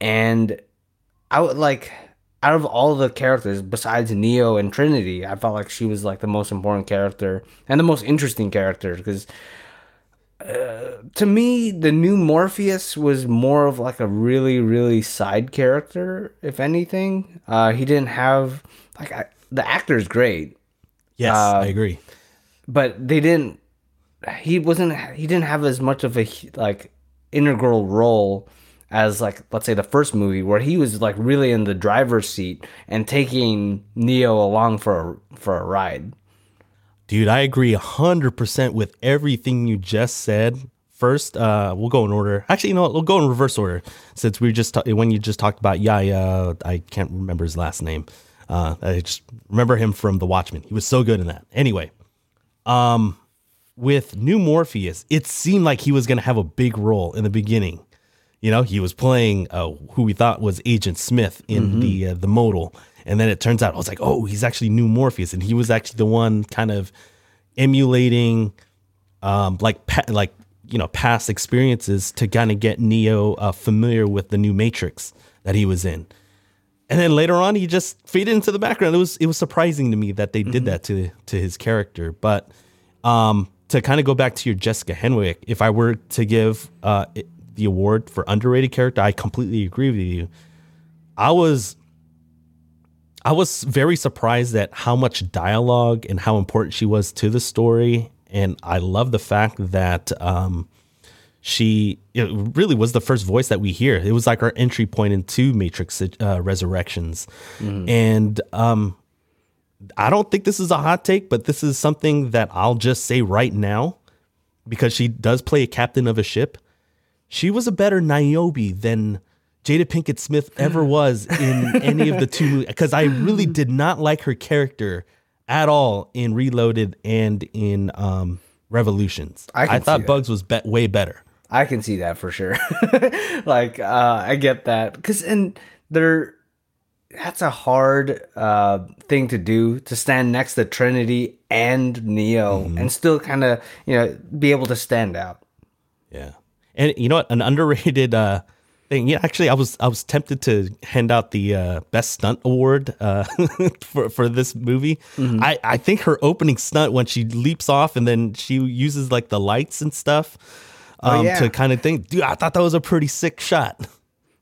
And I would like out of all the characters besides Neo and Trinity, I felt like she was like the most important character and the most interesting character because uh, to me, the new Morpheus was more of like a really, really side character, if anything. Uh, he didn't have like I, the actor's great, Yes, Uh, I agree. but they didn't. He wasn't. He didn't have as much of a like integral role as like let's say the first movie where he was like really in the driver's seat and taking Neo along for a, for a ride. Dude, I agree 100% with everything you just said. First, uh, we'll go in order. Actually, you know what? We'll go in reverse order since we just ta- when you just talked about Yahya. I can't remember his last name. Uh, I just remember him from The Watchmen. He was so good in that. Anyway, um, with New Morpheus, it seemed like he was going to have a big role in the beginning. You know, he was playing uh, who we thought was Agent Smith in the uh, the modal, and then it turns out I was like, oh, he's actually New Morpheus, and he was actually the one kind of emulating, um, like pa- like you know past experiences to kind of get Neo uh, familiar with the new Matrix that he was in. And then later on, he just faded into the background. It was it was surprising to me that they did that to to his character. But um, to kind of go back to your Jessica Henwick, if I were to give uh, the award for underrated character, I completely agree with you. I was I was very surprised at how much dialogue and how important she was to the story, and I love the fact that um, she it really was the first voice that we hear. It was like our entry point into Matrix uh, Resurrections, and um, I don't think this is a hot take, but this is something that I'll just say right now because she does play a captain of a ship. She was a better Niobe than Jada Pinkett Smith ever was in any of the two movies because I really did not like her character at all in Reloaded and in um, Revolutions. I I, thought. Bugs was be- way better. I can see that for sure. like uh I get that cuz and they're that's a hard uh thing to do to stand next to Trinity and Neo and still kind of, you know, be able to stand out. Yeah. And you know what? An underrated uh thing. Yeah, actually I was I was tempted to hand out the uh best stunt award uh for for this movie. I I think her opening stunt when she leaps off and then she uses like the lights and stuff um yeah. to kind of think, dude, I thought that was a pretty sick shot.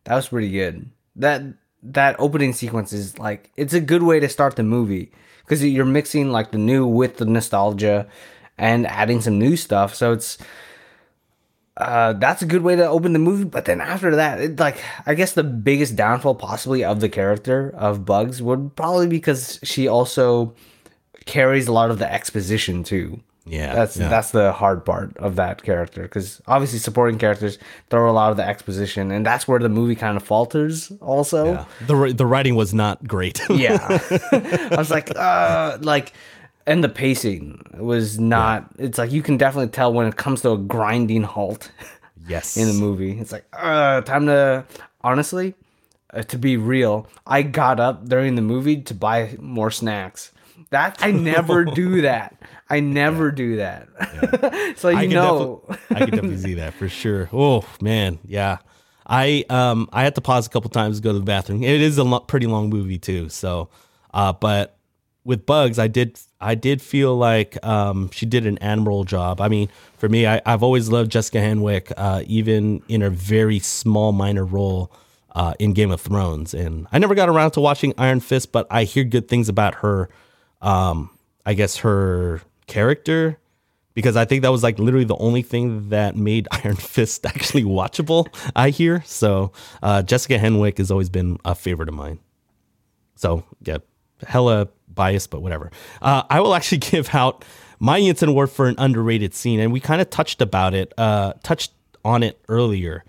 That was pretty good. That that opening sequence is like it's a good way to start the movie because you're mixing like the new with the nostalgia and adding some new stuff. So it's uh that's a good way to open the movie. But then after that, it like I guess the biggest downfall possibly of the character of Bugs would probably because she also carries a lot of the exposition too. Yeah, That's yeah. that's the hard part of that character because obviously supporting characters throw a lot of the exposition and that's where the movie kind of falters also. Yeah. The the writing was not great. Yeah. I was like, uh, like, and the pacing was not. It's like you can definitely tell when it comes to a grinding halt yes. in the movie. It's like, uh, time to honestly, uh, to be real. I got up during the movie to buy more snacks. That I never do that. I never do that. so you I know, I can definitely see that for sure. Oh man, yeah. I um I had to pause a couple times to go to the bathroom. It is a lo- pretty long movie too. So, uh, but with Bugs, I did I did feel like um she did an admirable job. I mean, for me, I, I've always loved Jessica Henwick, uh, even in her very small minor role. Uh, in Game of Thrones, and I never got around to watching Iron Fist, but I hear good things about her. Um, I guess her character because I think that was like literally the only thing that made Iron Fist actually watchable. I hear so. Uh, Jessica Henwick has always been a favorite of mine. So yeah, hella biased, but whatever. Uh, I will actually give out my Yinsen Award for an underrated scene, and we kind of touched about it, uh, touched on it earlier.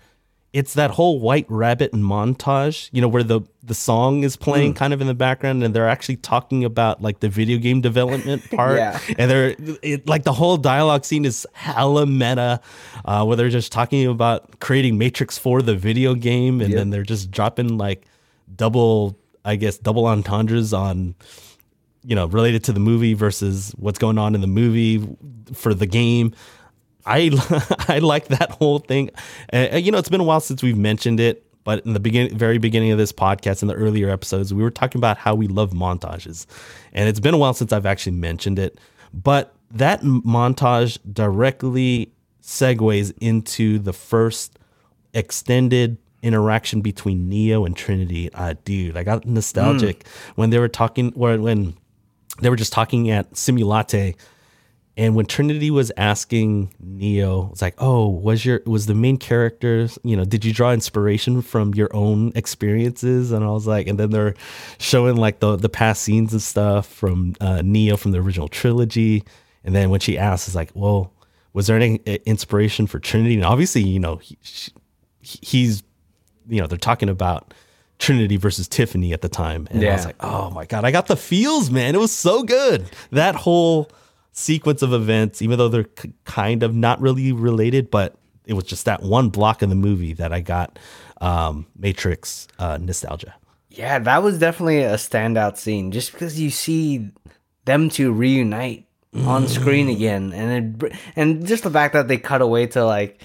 it's that whole White Rabbit montage, you know, where the the song is playing kind of in the background, and they're actually talking about like the video game development part, Yeah. and they're it, like the whole dialogue scene is hella meta, uh, where they're just talking about creating Matrix for the video game, and Yep. then they're just dropping like double, I guess, double entendres on you know related to the movie versus what's going on in the movie for the game. I I like that whole thing. Uh, you know, it's been a while since we've mentioned it, but in the beginning, very beginning of this podcast, in the earlier episodes, we were talking about how we love montages, and it's been a while since I've actually mentioned it. But that montage directly segues into the first extended interaction between Neo and Trinity. Uh, dude, I got nostalgic when they were talking, or when they were just talking at Simulatte, and when Trinity was asking Neo, it's like, "Oh, was your was the main character? You know, did you draw inspiration from your own experiences?" And I was like, and then they're showing like the the past scenes and stuff from uh, Neo from the original trilogy. And then when she asks, it's like, "Well, was there any uh, inspiration for Trinity?" And obviously, you know, he, she, he's you know they're talking about Trinity versus Tiffany at the time, and I was like, oh my god, I got the feels, man. It was so good. That whole sequence of events, even though they're kind of not really related, but it was just that one block in the movie that I got um, Matrix uh, nostalgia. Yeah, that was definitely a standout scene just because you see them two reunite on screen again and it, and just the fact that they cut away to like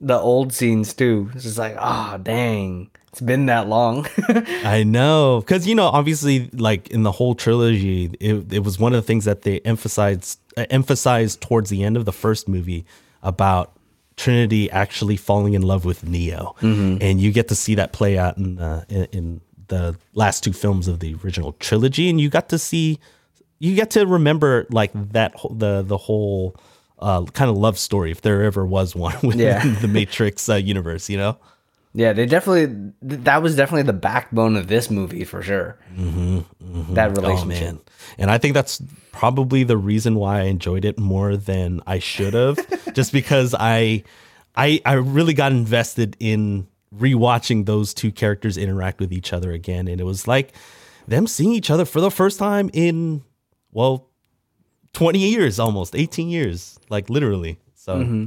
the old scenes too. It's just like, oh dang. It's been that long. I know, because you know, obviously, like in the whole trilogy, it, it was one of the things that they emphasized uh, emphasized towards the end of the first movie about Trinity actually falling in love with Neo, and you get to see that play out in, uh, in in the last two films of the original trilogy, and you got to see, you get to remember like that whole- the the whole uh, kind of love story, if there ever was one within Yeah. the Matrix uh, universe, you know. Yeah, they definitely that was definitely the backbone of this movie for sure. Mm-hmm, mm-hmm. That oh, relationship. Oh. And I think that's probably the reason why I enjoyed it more than I should have. just because I I I really got invested in rewatching those two characters interact with each other again. And it was like them seeing each other for the first time in well 20 years almost, 18 years, like literally. So mm-hmm.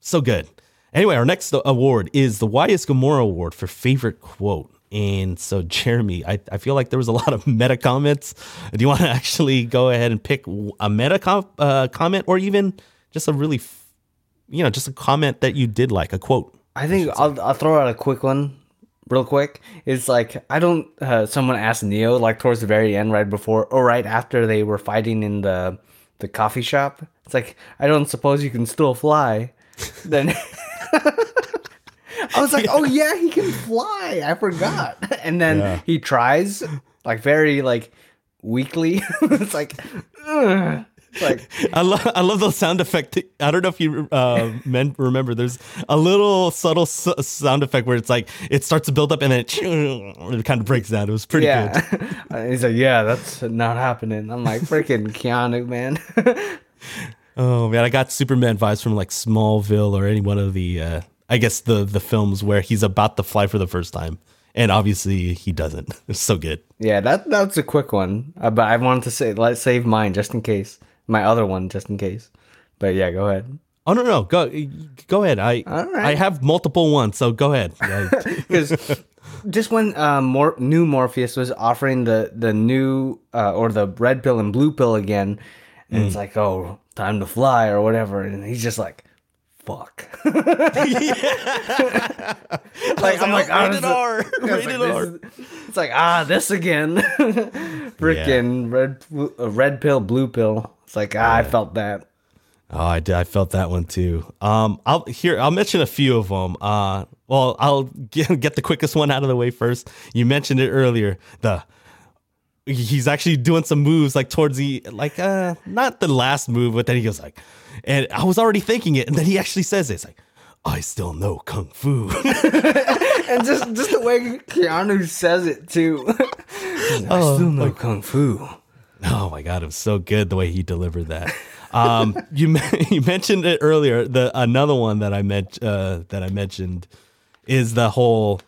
so good. Anyway, our next award is the Why is Gamora Award for favorite quote. And so, Jeremy, I, I feel like there was a lot of meta comments. Do you want to actually go ahead and pick a meta com- uh, comment or even just a really, f- you know, just a comment that you did like, a quote? I think I'll, I'll throw out a quick one real quick. It's like I don't uh, someone asked Neo like towards the very end right before or right after they were fighting in the the coffee shop. It's like I don't suppose you can still fly. then I was like, "Oh yeah, he can fly." I forgot. And then he tries like very like weakly. it's like ugh. It's like I love I love the sound effect. I don't know if you uh, men remember. There's a little subtle s- sound effect where it's like it starts to build up and then it, it kind of breaks down. It was pretty good. yeah. And he's like, "Yeah, that's not happening." I'm like, "Freaking Keanu, man." Oh man, I got Superman vibes from like Smallville or any one of the uh I guess the the films where he's about to fly for the first time. And obviously he doesn't. It's so good. Yeah, that that's a quick one. Uh, but I wanted to say let's save mine just in case. My other one just in case. But yeah, go ahead. Oh no no, go go ahead. I right. I have multiple ones, so go ahead. Because just when um, Mor- new Morpheus was offering the the new uh, or the red pill and blue pill again, and Mm. it's like, oh, time to fly or whatever, and he's just like, fuck. like I'm like, ah, rated R, it's rated like, R. It's like ah, this again. Freaking red uh, red pill, blue pill. It's like ah, I felt that. Oh, I did. I felt that one too. Um, I'll here. I'll mention a few of them. Uh, well, I'll get, get the quickest one out of the way first. You mentioned it earlier. The he's actually doing some moves like towards the like uh not the last move, but then he goes like, and I was already thinking it, and then he actually says it. It's like, I still know kung fu. And just just the way Keanu says it too. I still know kung fu. Oh my god, it was so good the way he delivered that. Um, you you mentioned it earlier. The another one that I meant uh, that I mentioned is the whole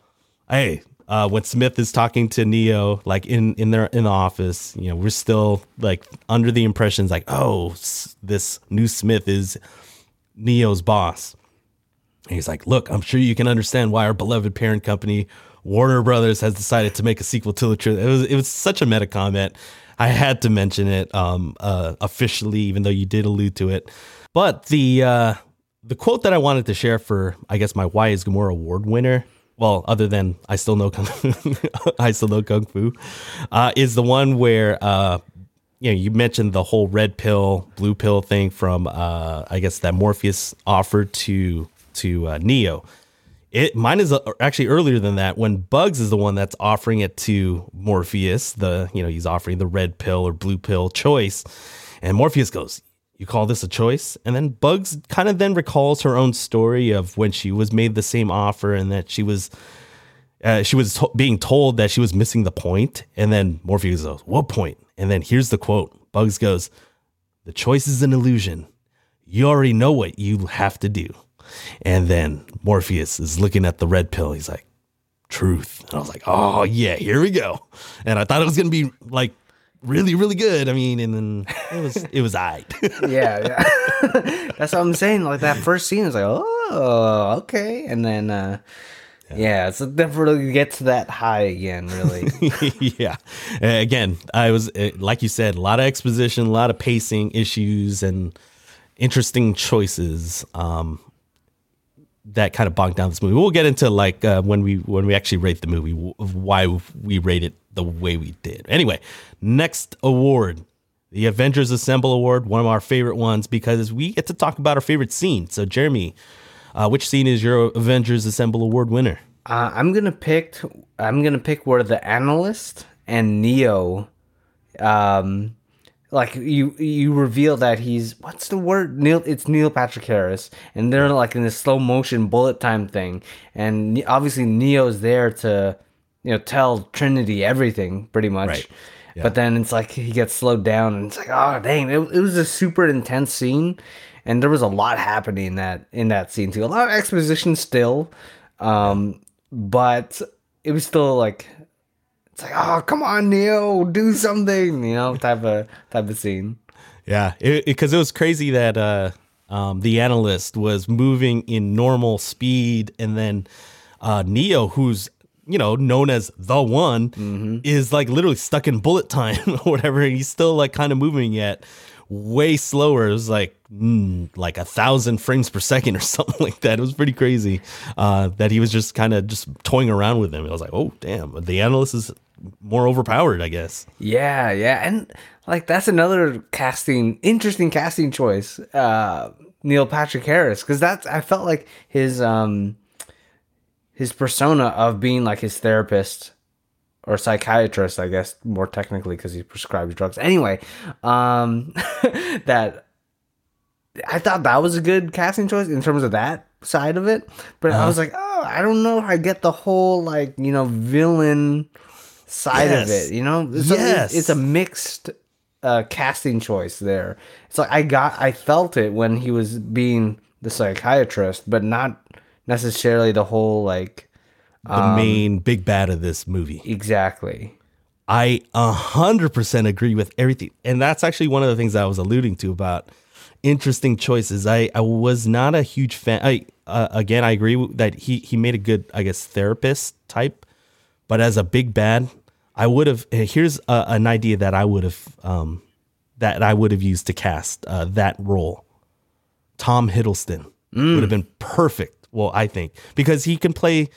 hey uh, when Smith is talking to Neo, like in in their in the office, you know, we're still like under the impressions like, oh, s- this new Smith is Neo's boss. And he's like, look, I'm sure you can understand why our beloved parent company, Warner Brothers, has decided to make a sequel to the truth. It was it was such a meta comment. I had to mention it um, uh, officially, even though you did allude to it. But the uh, the quote that I wanted to share for, I guess, my Why is Gamora award winner well, other than I still know kung, I still know kung fu, uh, is the one where uh, you know you mentioned the whole red pill, blue pill thing from uh, I guess that Morpheus offered to to uh, Neo. It mine is uh, actually earlier than that when Bugs is the one that's offering it to Morpheus. The you know he's offering the red pill or blue pill choice, and Morpheus goes, you call this a choice? And then Bugs kind of then recalls her own story of when she was made the same offer and that she was uh, she was to- being told that she was missing the point. And then Morpheus goes, "What point?" And then here's the quote. Bugs goes, "The choice is an illusion. You already know what you have to do." And then Morpheus is looking at the red pill. He's like, "Truth." And I was like, "Oh yeah, here we go." And I thought it was gonna be like really, really good. I mean, and then it was it was I. yeah, yeah. That's what I'm saying. Like that first scene is like, oh, okay, and then uh yeah, it's never really get to that high again, really. yeah. Uh, again, I was uh, like you said, a lot of exposition, a lot of pacing issues, and interesting choices. Um, that kind of bogged down this movie. We'll get into like uh, when we when we actually rate the movie, why we rate it the way we did. Anyway, next award, the Avengers Assemble Award, one of our favorite ones because we get to talk about our favorite scene. So, Jeremy, uh, which scene is your Avengers Assemble Award winner? Uh, I'm gonna pick. I'm gonna pick where the analyst and Neo, um, like you you reveal that he's what's the word Neil it's Neil Patrick Harris and they're like in this slow motion bullet time thing and obviously Neo's there to you know tell Trinity everything pretty much. Right. Yeah. But then it's like he gets slowed down and it's like oh dang it, it was a super intense scene and there was a lot happening in that in that scene too a lot of exposition still um but it was still like it's like oh come on Neo do something you know type of type of scene Yeah, because it, was crazy that uh, um, the analyst was moving in normal speed, and then uh, Neo, who's you know known as the one, is like literally stuck in bullet time or whatever, and he's still like kind of moving yet way slower. It was like mm, like a thousand frames per second or something like that. It was pretty crazy uh, that he was just kind of just toying around with him. I was like, oh damn, the analyst is more overpowered, I guess. yeah yeah and like that's another casting interesting casting choice uh Neil Patrick Harris because that's I felt like his um his persona of being like his therapist or psychiatrist, I guess more technically because he prescribes drugs. Anyway, um, that I thought that was a good casting choice in terms of that side of it. But I was like, oh, I don't know if I get the whole like you know villain side of it. You know, it's, a, Yes. it's a mixed uh, casting choice there. It's like I got, I felt it when he was being the psychiatrist, but not necessarily the whole like The main big bad of this movie. exactly. I a hundred percent agree with everything, and that's actually one of the things I was alluding to about interesting choices. I I was not a huge fan. I uh, again, I agree that he he made a good, I guess, therapist type, but as a big bad, I would have. Here's a, an idea that I would have um that I would have used to cast uh, that role. Tom Hiddleston would have been perfect. Well, I think because he can play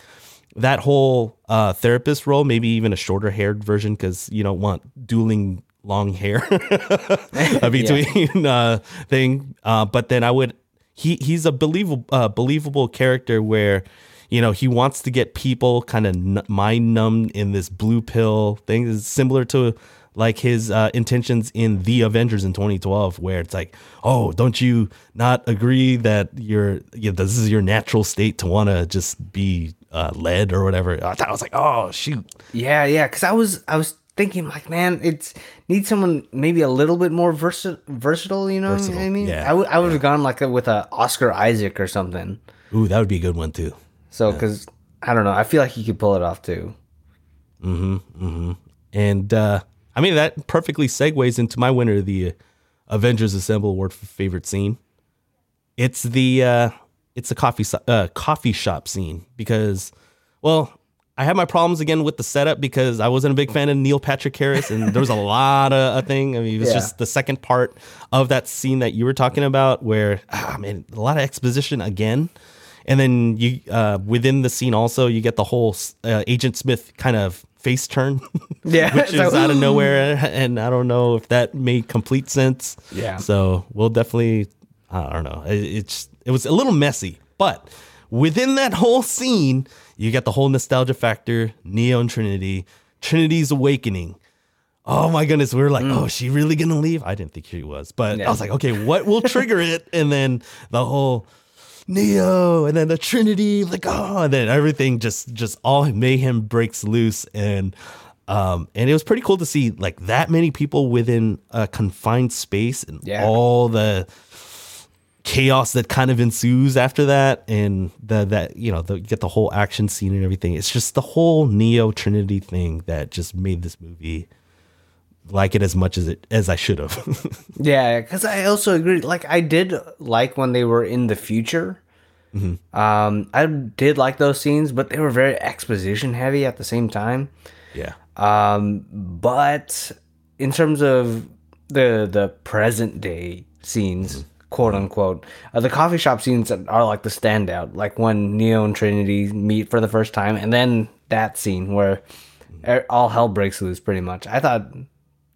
that whole uh, therapist role, maybe even a shorter haired version because you don't want dueling long hair between uh, thing. Uh, but then I would he he's a believable uh, believable character where you know he wants to get people kind of n- mind numbed in this blue pill thing. It's similar to like his uh, intentions in the Avengers in 2012, where it's like, oh, don't you not agree that you're you know, this is your natural state to want to just be uh, led or whatever? I thought- I was like, oh shoot, Yeah, yeah. Because I was, I was thinking like, man, it's needs someone maybe a little bit more versa- versatile. You know what I mean? yeah, I would, I would have gone like with a Oscar Isaac or something. ooh, that would be a good one too. So because I don't know. I feel like he could pull it off too. Mhm. Mhm. And uh, I mean that perfectly segues into my winner of the Avengers Assemble Award for favorite scene. It's the uh, it's the coffee so- uh, coffee shop scene because, well, I had my problems again with the setup because I wasn't a big fan of Neil Patrick Harris, and there was a lot of a thing. I mean, it was Yeah. just the second part of that scene that you were talking about, where ah man, a lot of exposition again. And then you uh, within the scene also you get the whole uh, Agent Smith kind of face turn, Yeah, which is like, out of nowhere, and I don't know if that made complete sense. Yeah. So we'll definitely, I don't know. It, it's it was a little messy, but within that whole scene, you get the whole nostalgia factor, Neo and Trinity, Trinity's awakening. Oh my goodness, we were like, oh, is she really gonna leave? I didn't think she was, but. I was like, okay, what will trigger it? And then the whole Neo, and then the Trinity, like oh, and then everything just just all mayhem breaks loose, and um, and it was pretty cool to see like that many people within a confined space, and Yeah. all the chaos that kind of ensues after that, and the that you know the, you get the whole action scene and everything. It's just the whole Neo Trinity thing that just made this movie like it as much as it as I should have. Yeah, because I also agree. Like, I did like when they were in the future. Um, I did like those scenes, but they were very exposition heavy at the same time. yeah. Um, but in terms of the the present day scenes, quote unquote, uh, the coffee shop scenes are like the standout. Like when Neo and Trinity meet for the first time, and then that scene where er- all hell breaks loose. Pretty much, I thought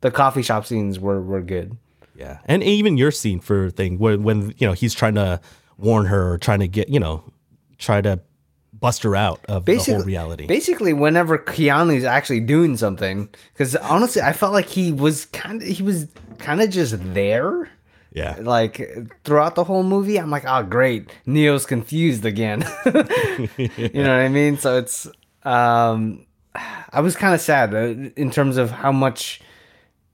the coffee shop scenes were were good. Yeah, and even your scene for thing when when you know he's trying to warn her or trying to get you know try to bust her out of the whole reality. Basically, whenever Keanu's actually doing something, because honestly, I felt like he was kind of he was kind of just there. yeah, Like throughout the whole movie, I'm like, oh great, Neo's confused again. you know what I mean? So it's um, I was kind of sad uh, in terms of how much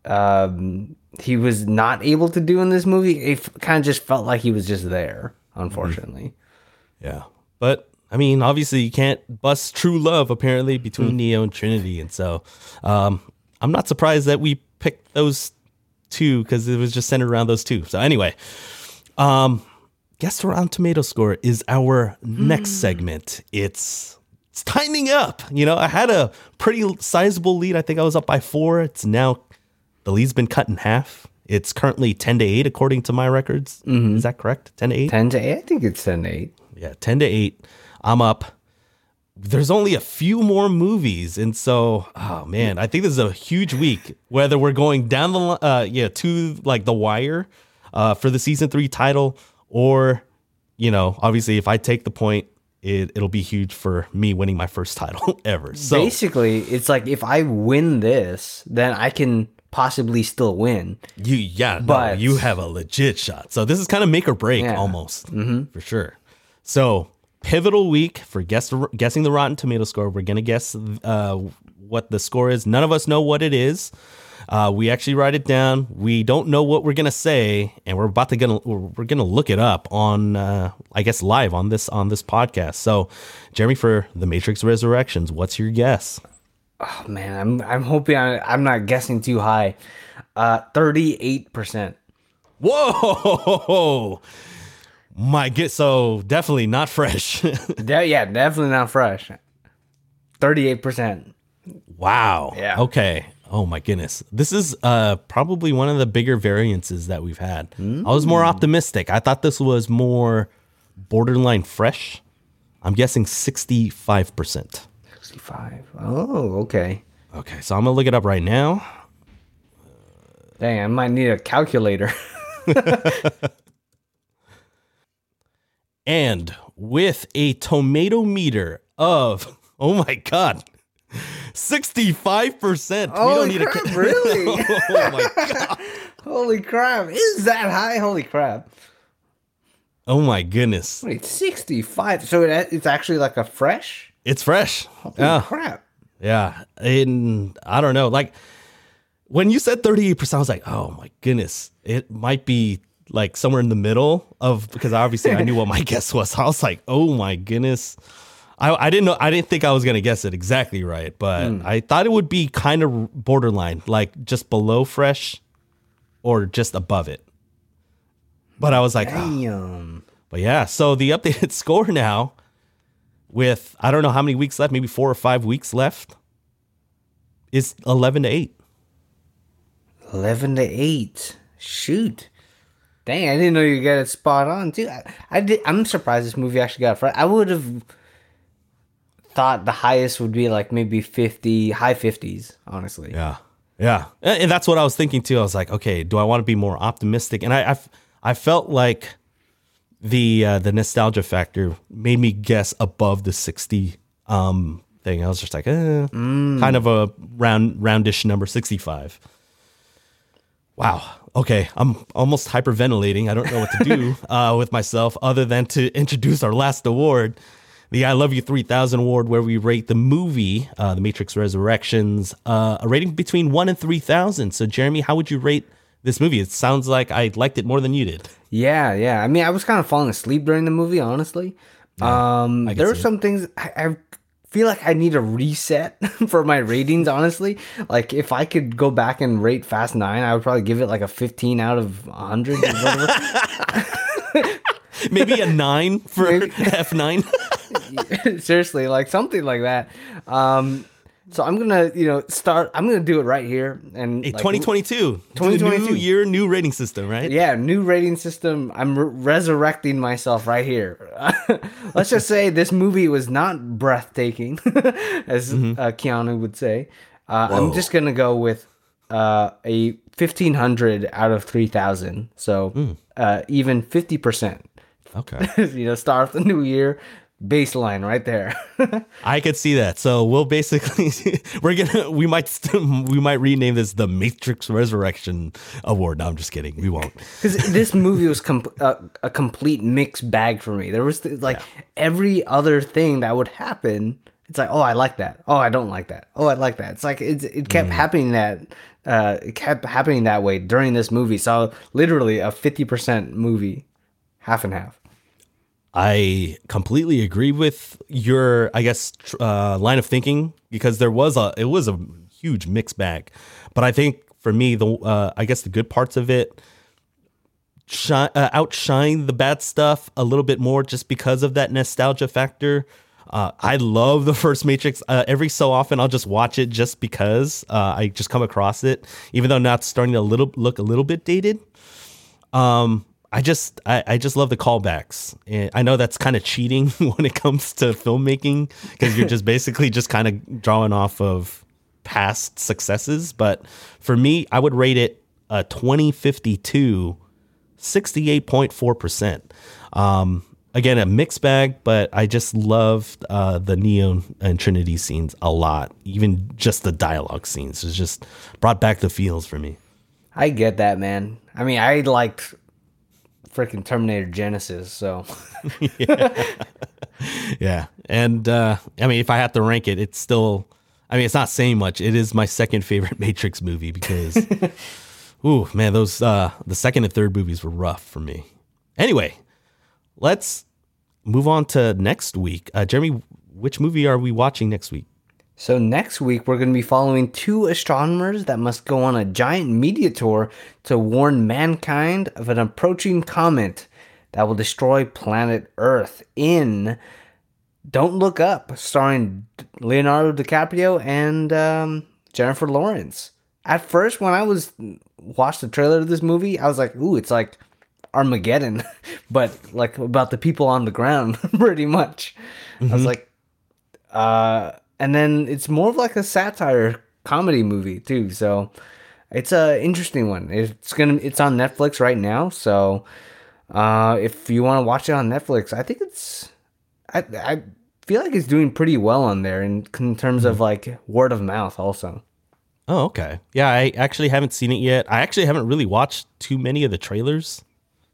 um he was not able to do in this movie. It kind of just felt like he was just there. Unfortunately. yeah. But I mean, obviously, you can't bust true love apparently between Neo and Trinity, and so um, I'm not surprised that we picked those two because it was just centered around those two. So anyway, um, guess Rotten Tomato score is our next segment. It's it's tightening up. You know, I had a pretty sizable lead. I think I was up by four. It's now the lead's been cut in half. It's currently ten to eight according to my records. Is that correct? Ten to eight. Ten to eight. I think it's ten to eight. Yeah, 10 to 8. I'm up. There's only a few more movies. And so, oh man, I think this is a huge week. Whether we're going down the, uh, yeah, to like The Wire uh, for the season three title, or, you know, obviously if I take the point, it, it'll be huge for me winning my first title ever. So, Basically, it's like if I win this, then I can possibly still win. you, yeah, no, But- you have a legit shot. So this is kind of make or break Yeah. almost for sure. So pivotal week for guess, guessing the Rotten Tomato score. We're gonna guess uh, what the score is. None of us know what it is. Uh, we actually write it down. We don't know what we're gonna say, and we're about to gonna we're we're gonna look it up on uh, I guess live on this on this podcast. So, Jeremy, for the Matrix Resurrections, what's your guess? Oh man, I'm I'm hoping I, I'm not guessing too high. Uh, thirty-eight percent. Whoa, my get so definitely not fresh. Yeah, definitely not fresh. Thirty-eight percent. Wow. Yeah. Okay. Oh my goodness. This is uh probably one of the bigger variances that we've had. I was more optimistic. I thought this was more borderline fresh. I'm guessing 65%. Sixty-five. Oh, okay. Okay, so I'm going to look it up right now. Dang, I might need a calculator. And with a tomato meter of oh my god. 65%. we Holy don't need crap, a really? Oh my god. Holy crap! Is that high? Holy crap! Oh my goodness. Wait, sixty-five. So it, it's actually like a fresh. It's fresh. Holy Yeah. crap! Yeah. And I don't know. Like when you said 38%, I was like, oh my goodness. It might be like somewhere in the middle of because obviously I knew what my guess was. I was like, oh my goodness. I, I didn't know. I didn't think I was gonna guess it exactly right, but I thought it would be kind of borderline, like just below fresh, or just above it. But I was like, "Ah." Damn. but yeah. So the updated score now, with I don't know how many weeks left, maybe four or five weeks left, is eleven to eight. 11 to 8. Shoot. Dang, I didn't know you got it spot on, too. I, I did, I'm surprised this movie actually got right. I would have thought the highest would be like maybe 50, high 50s, honestly. Yeah. Yeah. And and that's what I was thinking too. I was like, okay, do I want to be more optimistic? And I I felt like the uh, the nostalgia factor made me guess above the 60 um thing. I was just like, eh, kind of a round roundish number 65. Wow. Okay, I'm almost hyperventilating. I don't know what to do uh, with myself other than to introduce our last award, the I Love You 3000 award, where we rate the movie, uh, The Matrix Resurrections, uh, a rating between 1 and 3000. So, Jeremy, how would you rate this movie? It sounds like I liked it more than you did. Yeah, yeah. I mean, I was kind of falling asleep during the movie, honestly. um, there were see it. some things I, I feel like I need a reset for my ratings, honestly. Like, if I could go back and rate Fast 9, I would probably give it like a 15 out of 100 or whatever. Maybe a 9 for Maybe. F9. Seriously, like something like that. Um, so I'm gonna, you know, start. I'm gonna do it right here and Hey, like, 2022. 2022. New year, new rating system, right? Yeah, new rating system. I'm re- resurrecting myself right here. Let's just say this movie was not breathtaking, as Mm-hmm. uh, Keanu would say. Uh, I'm just gonna go with uh, a 1500 out of 3000. So Mm. uh, even 50 percent. Okay. you know, start off the new year baseline right there. I could see that. So we'll basically we're gonna we might st- we might rename this the Matrix Resurrection Award. No, I'm just kidding. We won't. because this movie was com- uh, a complete mixed bag for me. There was th- like every other thing that would happen. It's like, oh, I like that. Oh, I don't like that. Oh, I like that. It's like it, it kept happening that uh, it kept happening that way during this movie. So literally a fifty percent movie, half and half. I completely agree with your, I guess, uh, line of thinking because there was a, it was a huge mix bag, but I think for me, the, uh, I guess the good parts of it shine, uh, outshine the bad stuff a little bit more just because of that nostalgia factor. Uh, I love the first Matrix. Uh, every so often, I'll just watch it just because uh, I just come across it, even though now it's starting to little look a little bit dated. Um, I just I, I just love the callbacks. And I know that's kind of cheating when it comes to filmmaking because you're just basically just kind of drawing off of past successes. But for me, I would rate it a 2052, 68.4%. Um, again, a mixed bag, but I just loved uh, the Neo and Trinity scenes a lot. Even just the dialogue scenes. It just brought back the feels for me. I get that, man. I mean, I liked freaking Terminator Genisys, so Yeah. yeah. And uh I mean if I have to rank it, it's still I mean it's not saying much. It is my second favorite Matrix movie because ooh, man, those uh the second and third movies were rough for me. Anyway, let's move on to next week. Uh Jeremy, which movie are we watching next week? So next week we're going to be following two astronomers that must go on a giant media tour to warn mankind of an approaching comet that will destroy planet Earth in Don't Look Up, starring Leonardo DiCaprio and um, Jennifer Lawrence. At first, when I was watched the trailer of this movie, I was like, "Ooh, it's like Armageddon," but like about the people on the ground, pretty much. I was like, uh, and then it's more of like a satire comedy movie too. So it's a interesting one. It's gonna it's on Netflix right now. So uh, if you want to watch it on Netflix, I think it's I I feel like it's doing pretty well on there in, in terms of like word of mouth also. Oh, okay. Yeah, I actually haven't seen it yet. I actually haven't really watched too many of the trailers.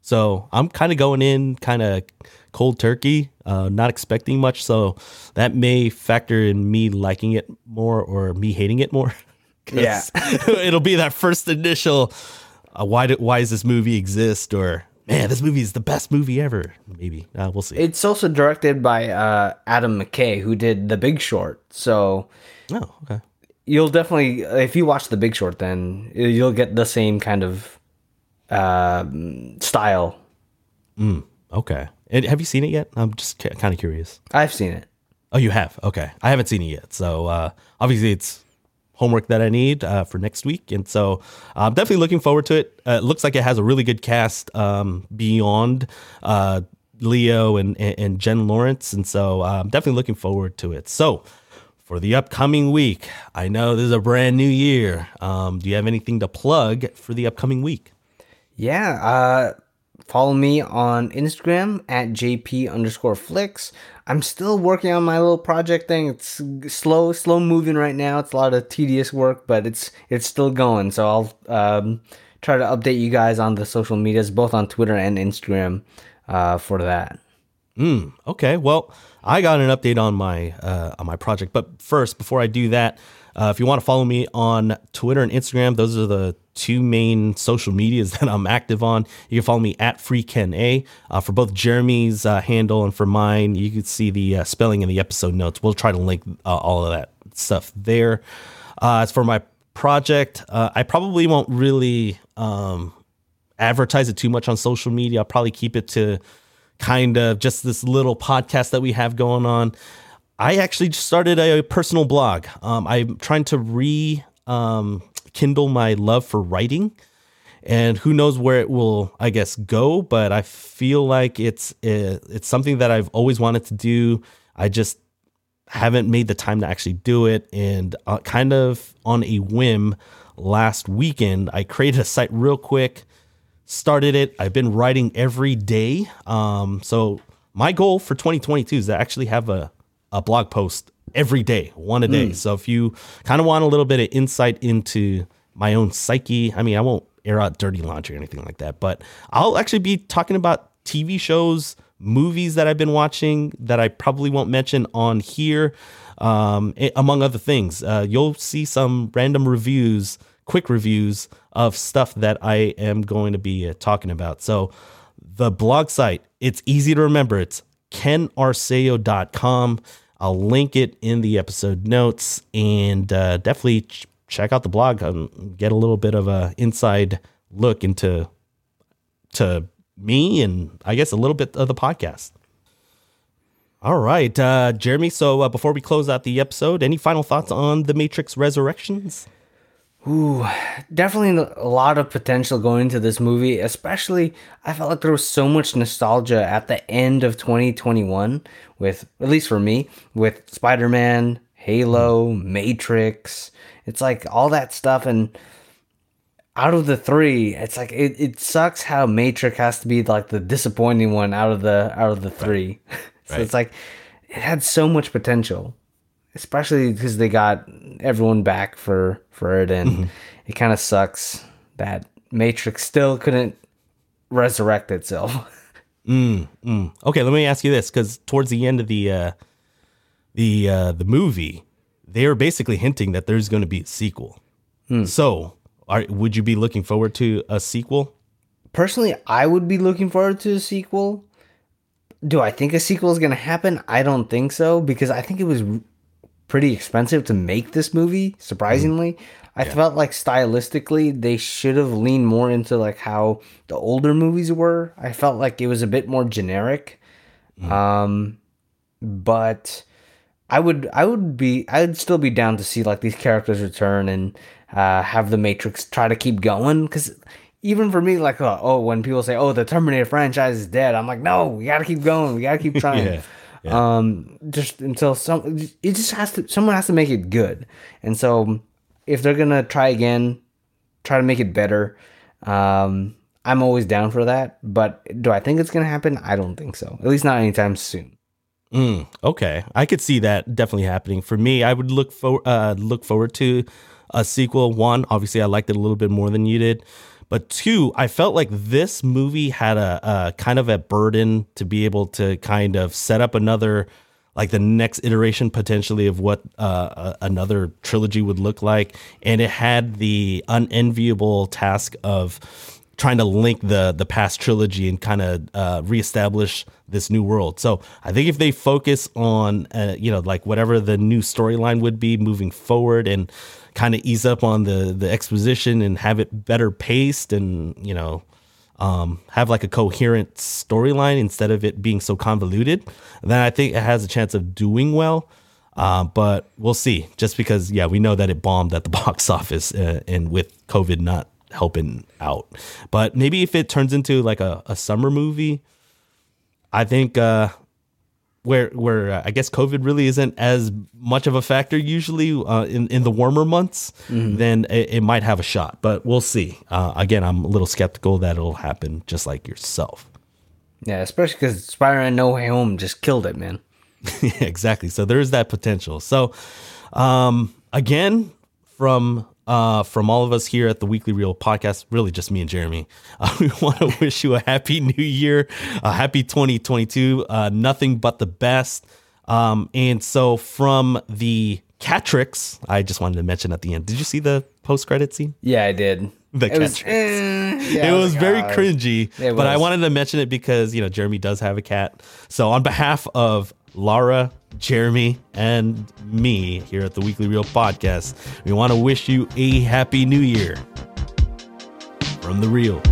So I'm kind of going in kind of cold turkey, uh, not expecting much. So that may factor in me liking it more or me hating it more. Yeah. it'll be that first initial, uh, why do, why does this movie exist? Or man, this movie is the best movie ever. Maybe uh, we'll see. It's also directed by uh, Adam McKay, who did The Big Short. So oh, okay. you'll definitely, if you watch The Big Short, then you'll get the same kind of um style. Mm, Okay. And have you seen it yet? I'm just kind of curious. I've seen it. Oh, you have? Okay. I haven't seen it yet. So uh, obviously, it's homework that I need uh, for next week. And so I'm definitely looking forward to it. Uh, it looks like it has a really good cast um, beyond uh, Leo and, and, and Jen Lawrence. And so uh, I'm definitely looking forward to it. So for the upcoming week, I know this is a brand new year. Um, do you have anything to plug for the upcoming week? Yeah. Uh, follow me on Instagram at JP underscore flicks. I'm still working on my little project thing. It's slow, slow moving right now. It's a lot of tedious work, but it's it's still going. So I'll um, try to update you guys on the social medias, both on Twitter and Instagram, uh, for that. Mm, okay. Well, I got an update on my uh, on my project, but first, before I do that, uh, if you want to follow me on Twitter and Instagram, those are the two main social medias that I'm active on. You can follow me at FreeKenA uh, for both Jeremy's uh, handle and for mine. You can see the uh, spelling in the episode notes. We'll try to link uh, all of that stuff there. Uh, as for my project, uh, I probably won't really um, advertise it too much on social media. I'll probably keep it to kind of just this little podcast that we have going on. I actually started a personal blog. Um, I'm trying to re um, my love for writing, and who knows where it will, I guess, go. But I feel like it's it's something that I've always wanted to do. I just haven't made the time to actually do it, and uh, kind of on a whim, last weekend I created a site real quick started it. I've been writing every day. Um, so my goal for 2022 is to actually have a, a blog post every day, one a day. So if you kind of want a little bit of insight into my own psyche, I mean, I won't air out dirty laundry or anything like that, but I'll actually be talking about TV shows, movies that I've been watching that I probably won't mention on here, um, among other things. Uh, you'll see some random reviews, quick reviews of stuff that I am going to be uh, talking about. So the blog site, it's easy to remember. It's kenarceo.com. I'll link it in the episode notes and uh, definitely ch- check out the blog and get a little bit of a inside look into to me and I guess a little bit of the podcast. All right, uh, Jeremy. So uh, before we close out the episode, any final thoughts on the Matrix Resurrections? Definitely a lot of potential going into this movie especially i felt like there was so much nostalgia at the end of 2021 with at least for me with spider-man halo matrix. It's like all that stuff and out of the three it's like it, it sucks how matrix has to be like the disappointing one out of the out of the three. So Right. it's like it had so much potential especially because they got everyone back for for it and it kind of sucks that matrix still couldn't resurrect itself. Okay, let me ask you this, because towards the end of the uh, the uh, the movie, they are basically hinting that there's going to be a sequel. So, are, would you be looking forward to a sequel? personally i would be looking forward to a sequel. Do i think a sequel is going to happen? I don't think so because i think it was pretty expensive to make this movie surprisingly. I felt like stylistically they should have leaned more into like how the older movies were. I felt like it was a bit more generic. Um but I would I would be I would still be down to see like these characters return and uh, have the Matrix try to keep going. Because even for me like uh, oh when people say oh the Terminator franchise is dead I'm like no we gotta keep going. We gotta keep trying. Yeah, um just until some it just has to someone has to make it good. And so if they're gonna try again try to make it better um I'm always down for that. But do I think it's gonna happen? I don't think so. At least not anytime soon. Mm, okay, I could see that definitely happening. For me, I would look for uh, look forward to a sequel. One, obviously, I liked it a little bit more than you did, but two, I felt like this movie had a, a kind of a burden to be able to kind of set up another, like the next iteration potentially of what uh, another trilogy would look like, and it had the unenviable task of trying to link the the past trilogy and kind of uh, reestablish this new world. So I think if they focus on uh, you know like whatever the new storyline would be moving forward and kind of ease up on the the exposition and have it better paced and you know um, have like a coherent storyline instead of it being so convoluted, then I think it has a chance of doing well. Uh, but we'll see. Just because, yeah, we know that it bombed at the box office, uh, and with COVID not helping out. But maybe if it turns into like a, a summer movie, I think uh, where where uh, I guess COVID really isn't as much of a factor usually uh, in in the warmer months, mm-hmm. then it, it, might have a shot. But we'll see. Uh, again, I'm a little skeptical that it'll happen, just like yourself. Yeah, especially because Spider-Man No Way Home just killed it, man. yeah, exactly. So there is that potential. So, um, again, from uh, from all of us here at the Weekly Reel podcast, really just me and Jeremy, uh, we want to wish you a happy new year, a happy 2022, uh, nothing but the best. Um, and so from the Catrix, I just wanted to mention at the end. Did you see the post credit scene? Yeah, I did. The it was, eh, yeah, it was very cringy, but I wanted to mention it because you know Jeremy does have a cat. So on behalf of Lara, Jeremy, and me here at the Weekly Reel podcast. We want to wish you a happy new year from the real.